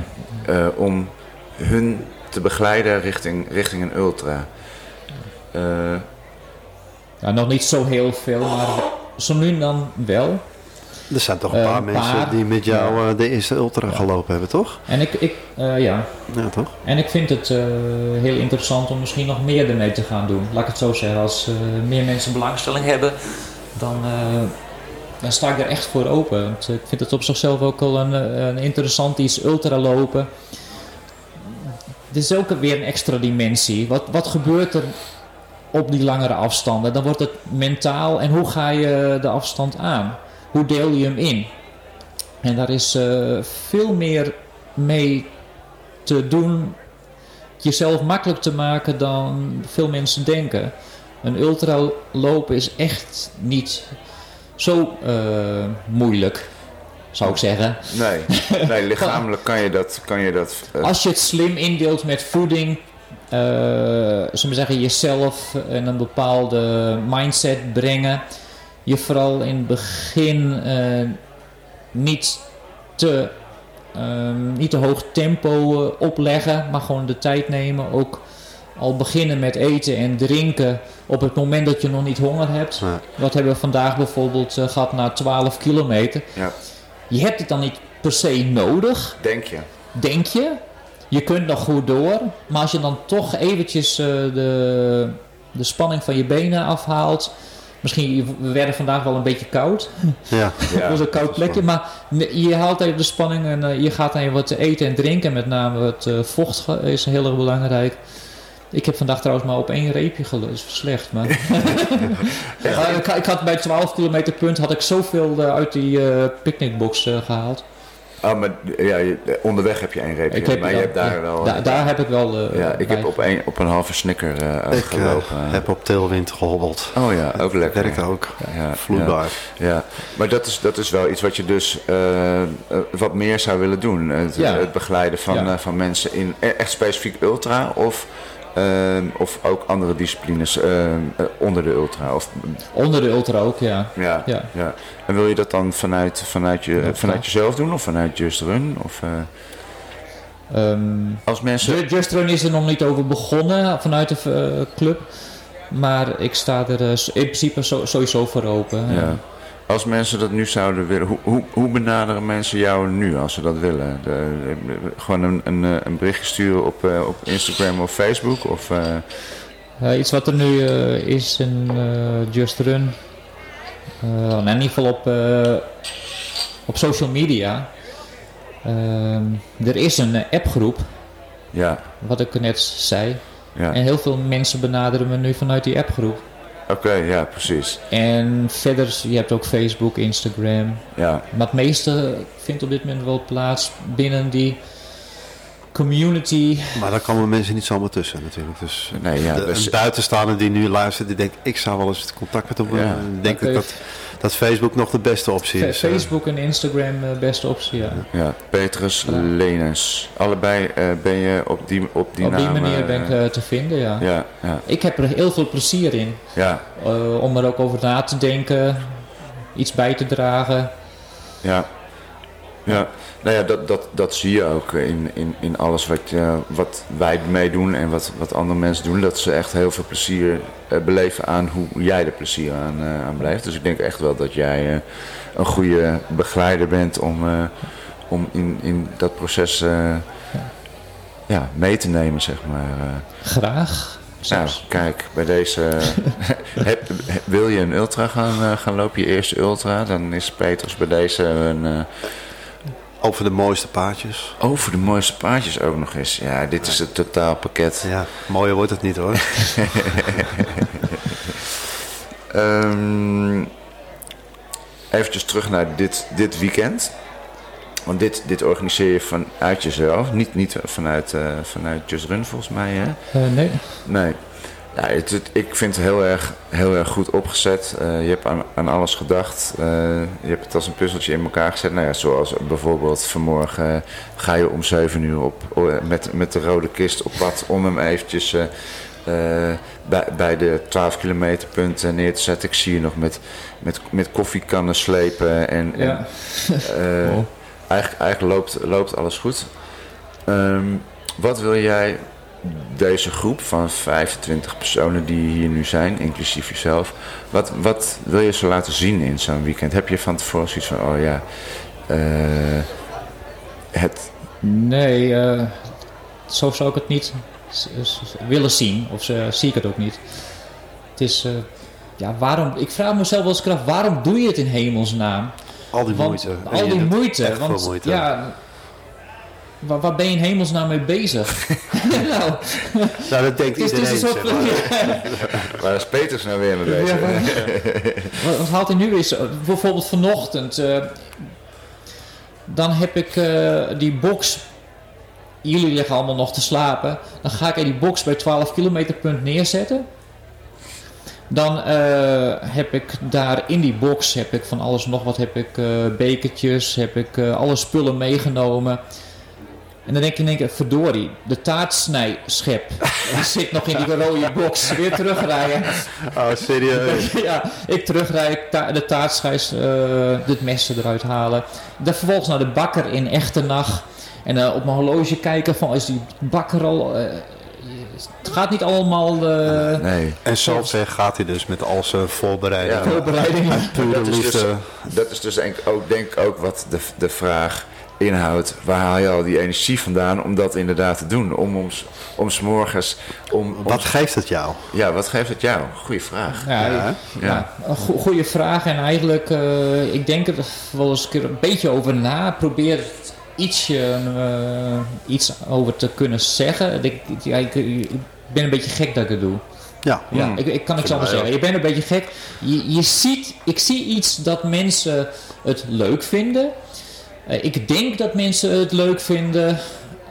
eh, om hun te begeleiden richting, richting een ultra. Eh, Ja, nog niet zo heel veel, maar zo nu en dan wel. Er zijn toch een Eh, paar mensen paar, die met jou ja. eh, de eerste ultra gelopen hebben, toch? En ik, ik, eh, ja. Ja, toch? en ik vind het eh, heel interessant om misschien nog meer ermee te gaan doen. Laat ik het zo zeggen. Als eh, meer mensen belangstelling hebben, dan, eh, dan sta ik er echt voor open. Want ik vind het op zichzelf ook wel een, een interessant iets, ultralopen. Dit is ook weer een extra dimensie. Wat, wat gebeurt er op die langere afstanden? Dan wordt het mentaal en hoe ga je de afstand aan? Hoe deel je hem in? En daar is eh, veel meer mee te doen, jezelf makkelijk te maken dan veel mensen denken. Een ultralopen is echt niet zo eh, moeilijk, zou ik zeggen. nee, nee, lichamelijk kan je dat. Kan je dat eh, Als je het slim indeelt met voeding, eh zullen we zeggen, jezelf in een bepaalde mindset brengen. Je vooral in het begin eh, niet, te, ehm, niet te hoog tempo opleggen, maar gewoon de tijd nemen. Ook al beginnen met eten en drinken op het moment dat je nog niet honger hebt. Ja. Wat hebben we vandaag bijvoorbeeld eh, gehad na 12 kilometer. ja, Je hebt het dan niet per se nodig, denk je? denk je. Je kunt nog goed door. Maar als je dan toch eventjes eh, de, de spanning van je benen afhaalt. Misschien, we werden vandaag wel een beetje koud. Ja. Het was een koud plekje. Maar je haalt even de spanning en eh, je gaat dan even wat eten en drinken. Met name het eh, vocht is heel erg belangrijk. Ik heb vandaag trouwens maar op één reepje gelust. Is slecht, maar... Maar ik, ik had bij 12 kilometer punt had ik zoveel eh, uit die eh picknickbox eh, gehaald. Oh, maar ja, je- onderweg heb je één reepje, heb, maar je ja, hebt daar ja, wel... da- daar heb ik wel. eh, ja, ik bij. heb op een, op een halve snicker eh Ik gelopen. heb op Tailwind gehobbeld. Oh ja, ook lekker. Werkt ook. Ja, Vloeibaar. Ja, ja. maar dat is, dat is wel iets wat je dus wat meer zou willen doen. Het, Ja. het begeleiden van, Ja. van mensen in e- echt specifiek ultra of, of ook andere disciplines ehm, eh, onder de ultra. Of, Onder de ultra ook, ja. ja, ja. Ja. En wil je dat dan vanuit, vanuit, je, vanuit jezelf doen of vanuit Just Run? Of, eh, Ehm, als mensen... Ju- Just Run is er nog niet over begonnen vanuit de eh, club. Maar ik sta er in principe sowieso voor open. Ja. Als mensen dat nu zouden willen, hoe, hoe, hoe benaderen mensen jou nu als ze dat willen? De, de- gewoon een, een, eh, een berichtje sturen op, eh, op Instagram of Facebook? Of, eh, Eh, iets wat er nu eh, is in eh, Just Run. Eh, in ieder geval op, eh, op social media. Er is een eh, appgroep, ja, wat ik net zei. ja. En heel veel mensen benaderen me nu vanuit die appgroep. Oké, ja, precies. En verder, je hebt ook Facebook, Instagram. Ja, Maar het meeste vindt op dit moment wel plaats binnen die community. Maar daar komen mensen niet zomaar tussen natuurlijk. Dus Nee, ja, de, dus- een buitenstaander die nu luistert, die denkt, ik zou wel eens contact met hem Ja. denk dat, dat, dat Facebook nog de beste optie is. eh. Facebook en Instagram eh, beste optie, ja. Ja, Petrus Ja. Lenens. Allebei eh, ben je op die, op die Op die naam, manier ben ik eh, te vinden, ja. Ja, ja, Ik heb er heel veel plezier in. ja, eh, om er ook over na te denken, iets bij te dragen. ja. Ja, nou ja, dat, dat, dat zie je ook in, in, in alles wat, eh, wat wij meedoen en wat, wat andere mensen doen. Dat ze echt heel veel plezier eh, beleven aan hoe jij er plezier aan, aan beleeft. Dus ik denk echt wel dat jij een goede begeleider bent om, om in, in dat proces eh, ja, mee te nemen, zeg maar. Graag. Nou, kijk, bij deze. heb, wil je een ultra gaan, gaan lopen, je eerste ultra? Dan is Petrus bij deze een. Over de mooiste paardjes. over de mooiste paardjes ook nog eens. Ja, dit is het totaalpakket. Ja, mooier wordt het niet hoor. Ehm eventjes terug naar dit, dit weekend. Want dit, dit organiseer je vanuit jezelf, niet, niet vanuit, eh, vanuit Just Run volgens mij. Hè? Eh, nee. Nee. Ja, het, het- ik vind het heel erg, heel erg goed opgezet. Eh, je hebt aan, aan alles gedacht. Eh, je hebt het als een puzzeltje in elkaar gezet. Nou ja, zoals bijvoorbeeld vanmorgen ga je om 7 uur op, met, met de rode kist op pad om hem eventjes eh, bij, bij de 12 kilometer punt neer te zetten. Ik zie je nog met, met, met koffiekannen slepen. En, en, Ja. eigenlijk, eigenlijk loopt, loopt alles goed. Ehm, wat wil jij deze groep van 25 personen die hier nu zijn, inclusief jezelf, wat, wat wil je ze laten zien in zo'n weekend? Heb je van tevoren zoiets van, oh ja, eh, het, Nee, eh, zo zou ik het niet willen zien. Of zo zie ik het ook niet. Het is, eh, ja, waarom, ik vraag mezelf wel eens kracht, waarom doe je het in hemelsnaam? Al die Want moeite. Al die moeite. echt veel Want moeite. ja, waar, waar ben je in hemelsnaam mee bezig? nou, Nou, dat denkt is dus iedereen. een soort waar is Peters nou weer mee bezig? Ja, wat, wat haalt hij nu is, bijvoorbeeld vanochtend, eh, dan heb ik eh, die box, jullie liggen allemaal nog te slapen, dan ga ik die box bij 12 kilometer punt neerzetten. Dan eh, heb ik daar in die box heb ik van alles nog wat, heb ik eh, bekertjes, heb ik eh, alle spullen meegenomen. En dan denk je in één keer, verdorie, de taartsnijschep die zit nog in die rode box. Weer terugrijden. Oh, serieus? ja, ik terugrijden, ta de taartschijs, eh het messen eruit halen. Dan vervolgens naar de bakker in Echternach. En eh, op mijn horloge kijken van, is die bakker al... eh, het gaat niet allemaal eh Nee. En zo ver gaat hij dus met al zijn voorbereidingen. Ja. voorbereidingen. Pure Dat is dus, dat is dus denk ik ook, denk ook wat de, de vraag inhoudt. Waar haal je al die energie vandaan om dat inderdaad te doen? Om, om, om 's morgens... Om, om, Wat geeft het jou? ja, wat geeft het jou? Goeie vraag. Ja, Ja. Ja. ja, een go- goede vraag. En eigenlijk, eh, ik denk er wel eens een keer een beetje over na. Probeer het ietsje, eh, iets over te kunnen zeggen. Ik, ja, ik, ik ben een beetje gek dat ik het doe. Ja. Ja, Hmm. ik, ik kan niks Vind anders zeggen. Je bent een beetje gek. Je, je ziet, ik zie iets dat mensen het leuk vinden. Eh, ik denk dat mensen het leuk vinden.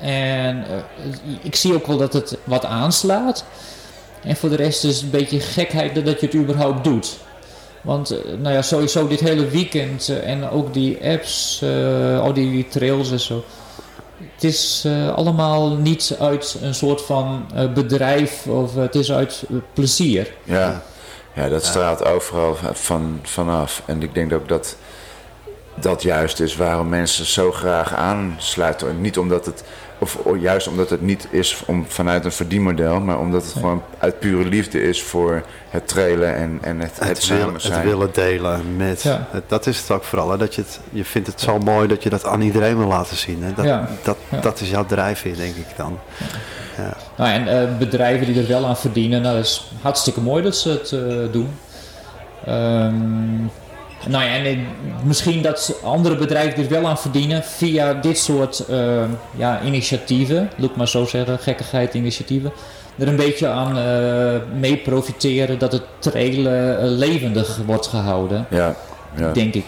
En eh, ik zie ook wel dat het wat aanslaat. En voor de rest is het een beetje gekheid dat je het überhaupt doet. Want eh, nou ja, sowieso dit hele weekend en ook die apps, al die, trails en zo. Het is allemaal niet uit een soort van bedrijf of het is uit plezier. Ja, ja dat straalt overal van, vanaf. En ik denk ook dat dat juist is waarom mensen zo graag aansluiten. Niet omdat het, of juist omdat het niet is om, vanuit een verdienmodel, maar omdat het gewoon uit pure liefde is voor het trailen en, en het, het, Het, samen wil, het zijn. willen delen met. Ja. het- dat is het ook vooral. Hè, dat je, het, je vindt het zo mooi dat je dat aan iedereen wil laten zien. Hè. Dat, Ja. Dat, Ja. dat is jouw drijfveer, denk ik dan. Ja. Nou, en eh, bedrijven die er wel aan verdienen, nou, dat is hartstikke mooi dat ze het eh, doen. Ehm, nou ja, en misschien dat andere bedrijven er wel aan verdienen via dit soort eh, ja, initiatieven, laat ik maar zo zeggen, gekkigheid initiatieven. Er een beetje aan eh, mee profiteren dat het trailen eh, levendig wordt gehouden, Ja, ja. denk ik.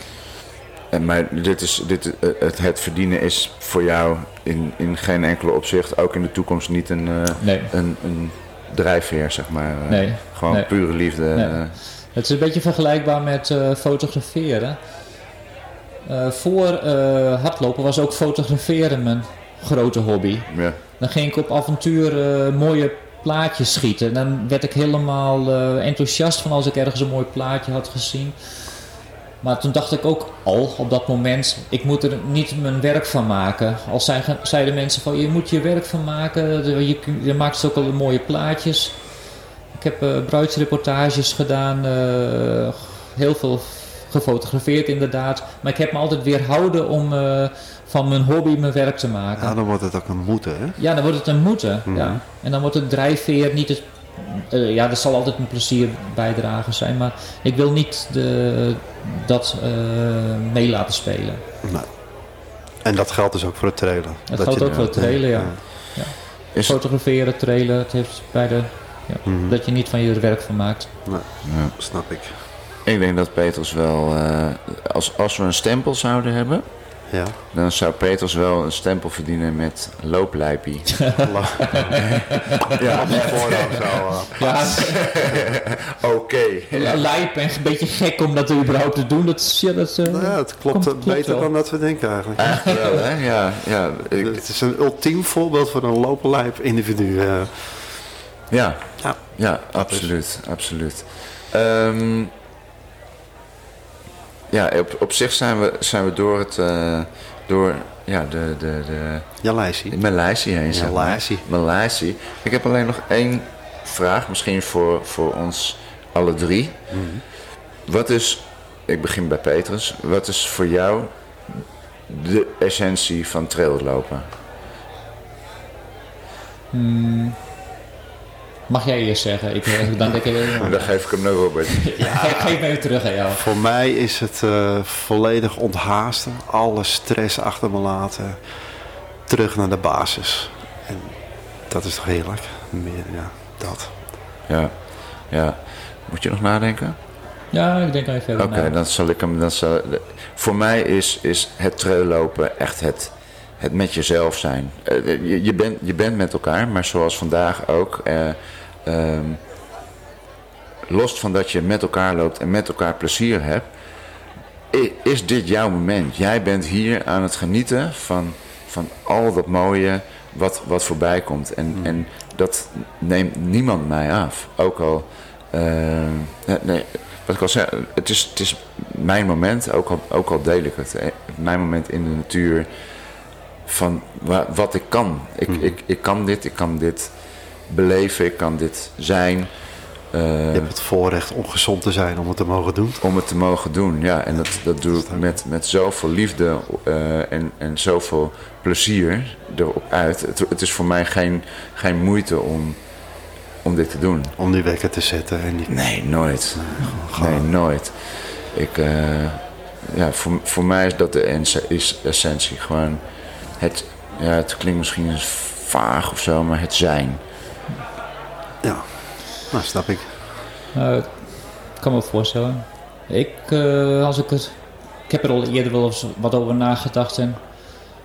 En, maar dit is, dit, eh, het, het verdienen is voor jou in, in geen enkele opzicht, ook in de toekomst, niet een, Nee. een, een drijfveer, zeg maar. Nee. Gewoon Nee. pure liefde. Het is een beetje vergelijkbaar met eh, fotograferen. Eh, voor eh, hardlopen was ook fotograferen mijn grote hobby. ja. Dan ging ik op avontuur mooie plaatjes schieten. En dan werd ik helemaal enthousiast van als ik ergens een mooi plaatje had gezien. Maar toen dacht ik ook al op dat moment, ik moet er niet mijn werk van maken. Al zeiden mensen van, je moet je werk van maken. Je, je maakt ook al mooie plaatjes. Ik heb eh, bruidsreportages gedaan, eh, heel veel gefotografeerd inderdaad. Maar ik heb me altijd weerhouden om eh, van mijn hobby mijn werk te maken. Ja, dan wordt het ook een moeten, hè? Ja, dan wordt het een moeten. Mhm. ja. En dan wordt het drijfveer niet het... eh, ja, er zal altijd een plezier bijdragen zijn, maar ik wil niet de, dat eh, mee laten spelen. Nee. En dat geldt dus ook voor het trailen. Dat, geldt ook voor het trailen, ja. Is het, Fotograferen, trailen, het heeft beide... Ja, Mhm. Dat je niet van je er werk van maakt. ja. Snap ik. Ik denk dat Peters wel, eh, als, als we een stempel zouden hebben, Ja. dan zou Peters wel een stempel verdienen met looplijpie. ja, op die voornaam zo. eh. Ja, Oké. lijp en een beetje gek om dat überhaupt te doen. Dat, is- ja, dat, eh, Nou ja, het klopt, komt- beter wel. dan dat we denken eigenlijk. Eigenlijk wel, hè? Ja, ja, ik- Het is een ultiem voorbeeld van een lopenlijp individu. ja, Ja. absoluut, absoluut. Ehm, ja, op, op zich zijn we, zijn we door het, eh, door ja, de, de, de. Maleisië heen, zeg maar. Maleisië. Ik heb alleen nog één vraag, misschien voor, voor ons alle drie. Wat is, ik begin bij Petrus, wat is voor jou de essentie van traillopen? hmm, mag jij eerst zeggen? Ik, eh, dan denk ik... dan geef ik hem naar Robert. Geef geef even terug aan jou. Voor mij is het eh, volledig onthaasten. Alle stress achter me laten. Terug naar de basis. En dat is toch heerlijk? Meer, ja, dat. Ja, ja. Moet je nog nadenken? Ja, ik denk even verder Oké, dan zal ik hem. Dan zal, voor mij is, is het traillopen echt het, het met jezelf zijn. Eh, je, je, bent, je bent met elkaar, maar zoals vandaag ook. eh, ehm, los van dat je met elkaar loopt en met elkaar plezier hebt. Is dit jouw moment? Jij bent hier aan het genieten van, van al dat mooie wat, wat voorbij komt. En, en dat neemt niemand mij af. Ook al, eh, nee, wat ik al zei, het is, het is mijn moment, ook al, ook al deel ik het. eh, Mijn moment in de natuur van wa- wat ik kan. Ik, ik, ik kan dit, ik kan dit beleven, ik kan dit zijn. Eh, Je hebt het voorrecht om gezond te zijn om het te mogen doen. om het te mogen doen. Ja, en dat, dat doe ik met, met zoveel liefde eh, en, en zoveel plezier erop uit. Het, het is voor mij geen, geen moeite om, om dit te doen. Om die wekker te zetten. En die... Nee, nooit. Nee, nooit. Ik, eh, ja, voor, voor mij is dat de is essentie. Gewoon het, ja, het klinkt misschien vaag of zo, maar het zijn. Nou snap ik. Nou, ik kan me voorstellen. Ik, eh, als ik het... Ik heb er al eerder wel eens wat over nagedacht. En,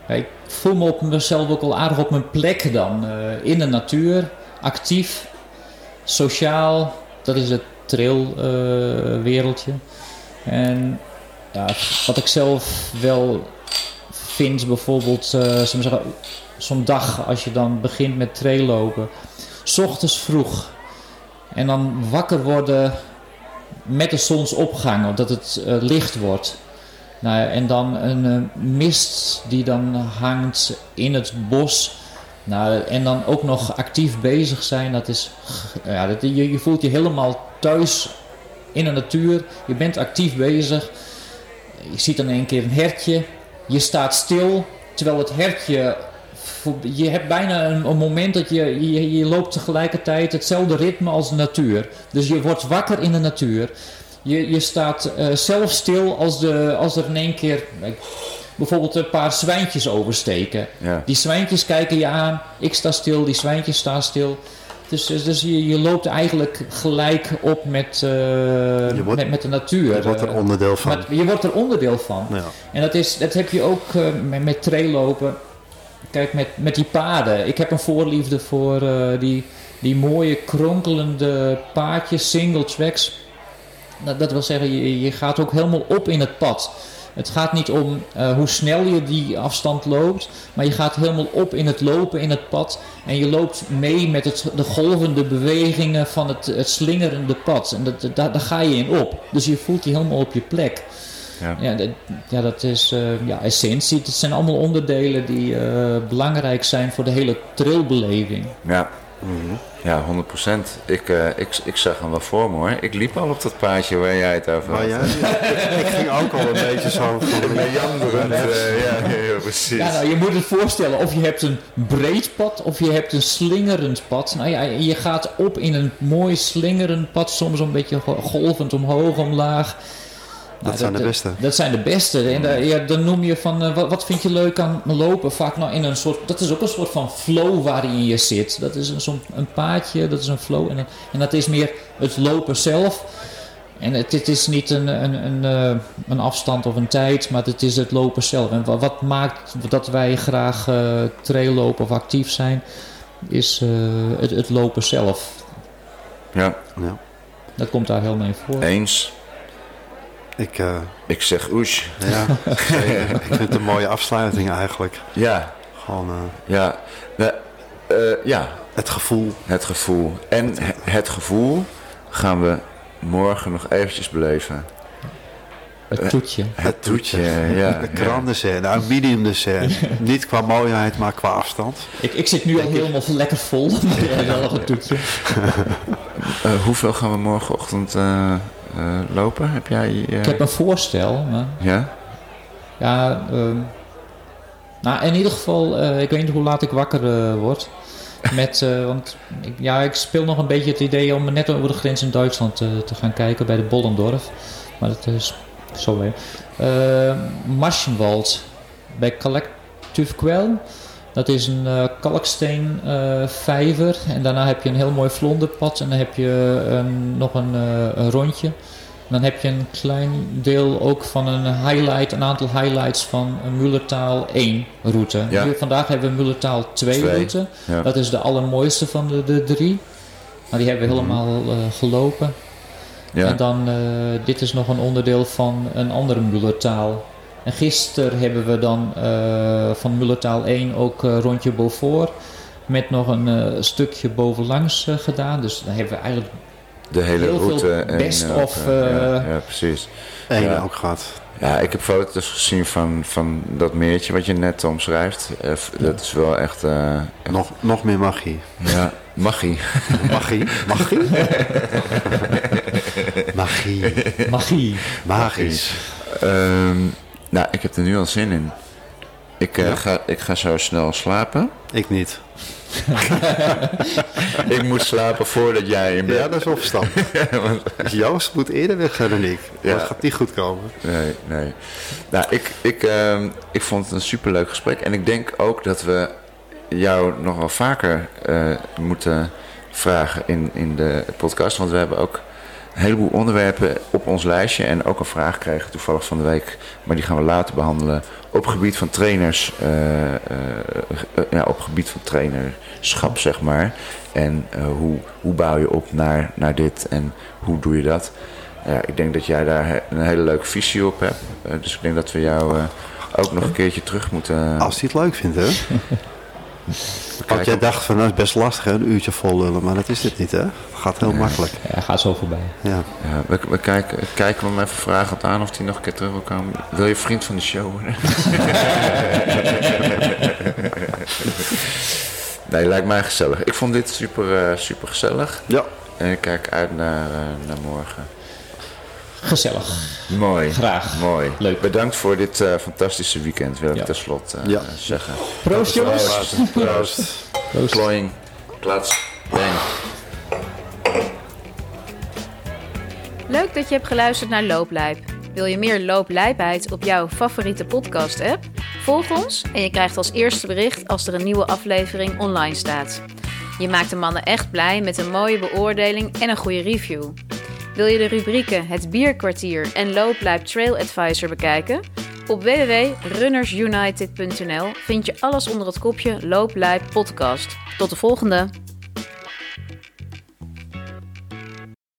ik voel me op mezelf ook al aardig op mijn plek dan. eh, in de natuur, actief, sociaal. Dat is het trailwereldje. en ja, wat ik zelf wel vind, bijvoorbeeld, eh, zo'n dag als je dan begint met traillopen. 's ochtends vroeg. En dan wakker worden met de zonsopgang, omdat het eh, licht wordt. Nou, en dan een eh, mist die dan hangt in het bos. Nou, en dan ook nog actief bezig zijn, dat is... Ja, dat, je, je voelt je helemaal thuis in de natuur. Je bent actief bezig. Je ziet dan een keer een hertje. Je staat stil, terwijl het hertje... voor- Je hebt bijna een, een moment dat je, je... Je loopt tegelijkertijd hetzelfde ritme als de natuur. Dus je wordt wakker in de natuur. Je, je staat eh, zelf stil als, de, als er in één keer... eh, Bijvoorbeeld een paar zwijntjes oversteken. Ja. Die zwijntjes kijken je aan. Ik sta stil, die zwijntjes staan stil. Dus, dus, dus je, je loopt eigenlijk gelijk op met, eh, wordt- met, met de natuur. Je wordt er onderdeel van. maar je wordt er onderdeel van. Ja. En dat, is, dat heb je ook met, met traillopen. Kijk, met, met die paden. Ik heb een voorliefde voor eh, die, die mooie kronkelende paadjes, single tracks. Dat, dat wil zeggen, je, je gaat ook helemaal op in het pad. Het gaat niet om eh, hoe snel je die afstand loopt, maar je gaat helemaal op in het lopen in het pad. En je loopt mee met het, de golvende bewegingen van het, het slingerende pad. En dat, daar ga je in op. Dus je voelt je helemaal op je plek. Ja. Ja, dat, ja, dat is eh, ja, essentie. Het zijn allemaal onderdelen die eh, belangrijk zijn voor de hele trailbeleving. Ja, ja 100%. Ik, eh, ik, ik zag hem wel voor me hoor. Ik liep al op dat paadje waar jij het over had. Maar ja, ik ging ook al een beetje zo van... Meanderend, eh, ja, ja, precies. Ja, nou, je moet het voorstellen, of je hebt een breed pad of je hebt een slingerend pad. Nou ja, je gaat op in een mooi slingerend pad, soms een beetje go- golvend omhoog, omlaag. Nou, zijn de beste. Dat zijn de beste. En daar- ja, dan noem je van, eh, wat, wat vind je leuk aan lopen? Vaak nou in een soort, dat is ook een soort van flow waarin je zit. Dat is een, zo'n een paadje, dat is een flow. En, en dat is meer het lopen zelf. En het, het is niet een, een, een, eh, een afstand of een tijd, maar het is het lopen zelf. En wa- wat maakt dat wij graag eh trail lopen of actief zijn, is eh, het, het lopen zelf. Ja, Ja. Dat komt daar helemaal in voor. eens. Ik, eh, Ik zeg oesh. ja, ik vind het een mooie afsluiting eigenlijk. Ja, Gewoon eh, ja. We- eh, ja, het gevoel. het gevoel. En he- het gevoel gaan we morgen nog eventjes beleven. Het toetje. Het toetje, ja. De dessert, nou een medium dessert. Niet qua mooiheid, maar qua afstand. Ik, ik zit nu al helemaal lekker vol, maar wel nog een toetje. Eh, hoeveel gaan we morgenochtend lopen? Heb jij... eh, Ik heb een voorstel, maar Ja? ja, ehm, nou in ieder geval, eh, ik weet niet hoe laat ik wakker eh, word. Met, eh, want ik, ja, ik speel nog een beetje het idee om net over de grens in Duitsland eh, te gaan kijken bij de Bollendorf. Maar dat is zo weer. Eh Marschenwald bij Collective Quell. Dat is een eh, kalksteen eh, vijver. En daarna heb je een heel mooi vlonderpad. En dan heb je een, nog een, eh, een rondje. En dan heb je een klein deel ook van een highlight, een aantal highlights van een Mullertaal 1 route. Ja. Vandaag hebben we Mullertaal 2 Twee, route. ja. Dat is de allermooiste van de, de drie. Maar die hebben we helemaal eh, gelopen. Ja. En dan, eh, dit is nog een onderdeel van een andere Mullertaal. En gisteren hebben we dan eh, van Mullertaal 1 ook eh, rondje Beaufort. Met nog een eh, stukje bovenlangs gedaan. Dus dan hebben we eigenlijk De hele heel route. en, best eh, of, ja, ja, precies. Ja. ook gehad. Ja, ik heb foto's gezien van, van dat meertje wat je net omschrijft. Dat is wel echt... eh, echt- Nog, nog meer magie. ja, magie. Magie? Magie? magie. magie. Magisch. Ehm, nou, ik heb er nu al zin in. Ik, eh, Ja? ga, ik ga zo snel slapen. Ik niet. ik moet slapen voordat jij in bed... Ja, dat is wel verstandig. Joost moet eerder weg zijn dan ik. Ja. Dat gaat niet goed komen. Nee, nee. Nou, ik, ik, ehm, ik vond het een superleuk gesprek. En ik denk ook dat we jou nog wel vaker eh, moeten vragen in, in de podcast. Want we hebben ook een heleboel onderwerpen op ons lijstje. En ook een vraag kregen toevallig van de week. Maar die gaan we later behandelen. Op gebied van trainers. eh, eh, ja, op gebied van trainerschap, zeg maar. En eh, hoe, hoe bouw je op naar, naar dit en hoe doe je dat? Ja, ik denk dat jij daar een hele leuke visie op hebt. Dus ik denk dat we jou ook nog een keertje terug moeten... Als hij het leuk vindt, hè? Want jij dacht van, dat is best lastig, hè? Een uurtje vol lullen. Maar dat is dit niet, hè? Het gaat heel makkelijk. Ja, gaat zo voorbij. Ja. Ja, we, we kijken, kijken we hem even vragend aan of hij nog een keer terug wil komen. Wil je vriend van de show worden? nee, lijkt mij gezellig. Ik vond dit super, eh, super gezellig. Ja. En ik kijk uit naar, eh, naar morgen. Gezellig. Mooi. Graag. Mooi. Leuk. Bedankt voor dit eh, fantastische weekend, wil ik Ja. tenslotte eh, Ja. zeggen. Proost jongens. Proost. Proost. Proost. Klats. Bang. Leuk dat je hebt geluisterd naar Looplijp. Wil je meer looplijpheid op jouw favoriete podcast-app? Volg ons en je krijgt als eerste bericht als er een nieuwe aflevering online staat. Je maakt de mannen echt blij met een mooie beoordeling en een goede review. Wil je de rubrieken Het Bierkwartier en Looplijp Trail Advisor bekijken? Op www.runnersunited.nl vind je alles onder het kopje Looplijp Podcast. Tot de volgende!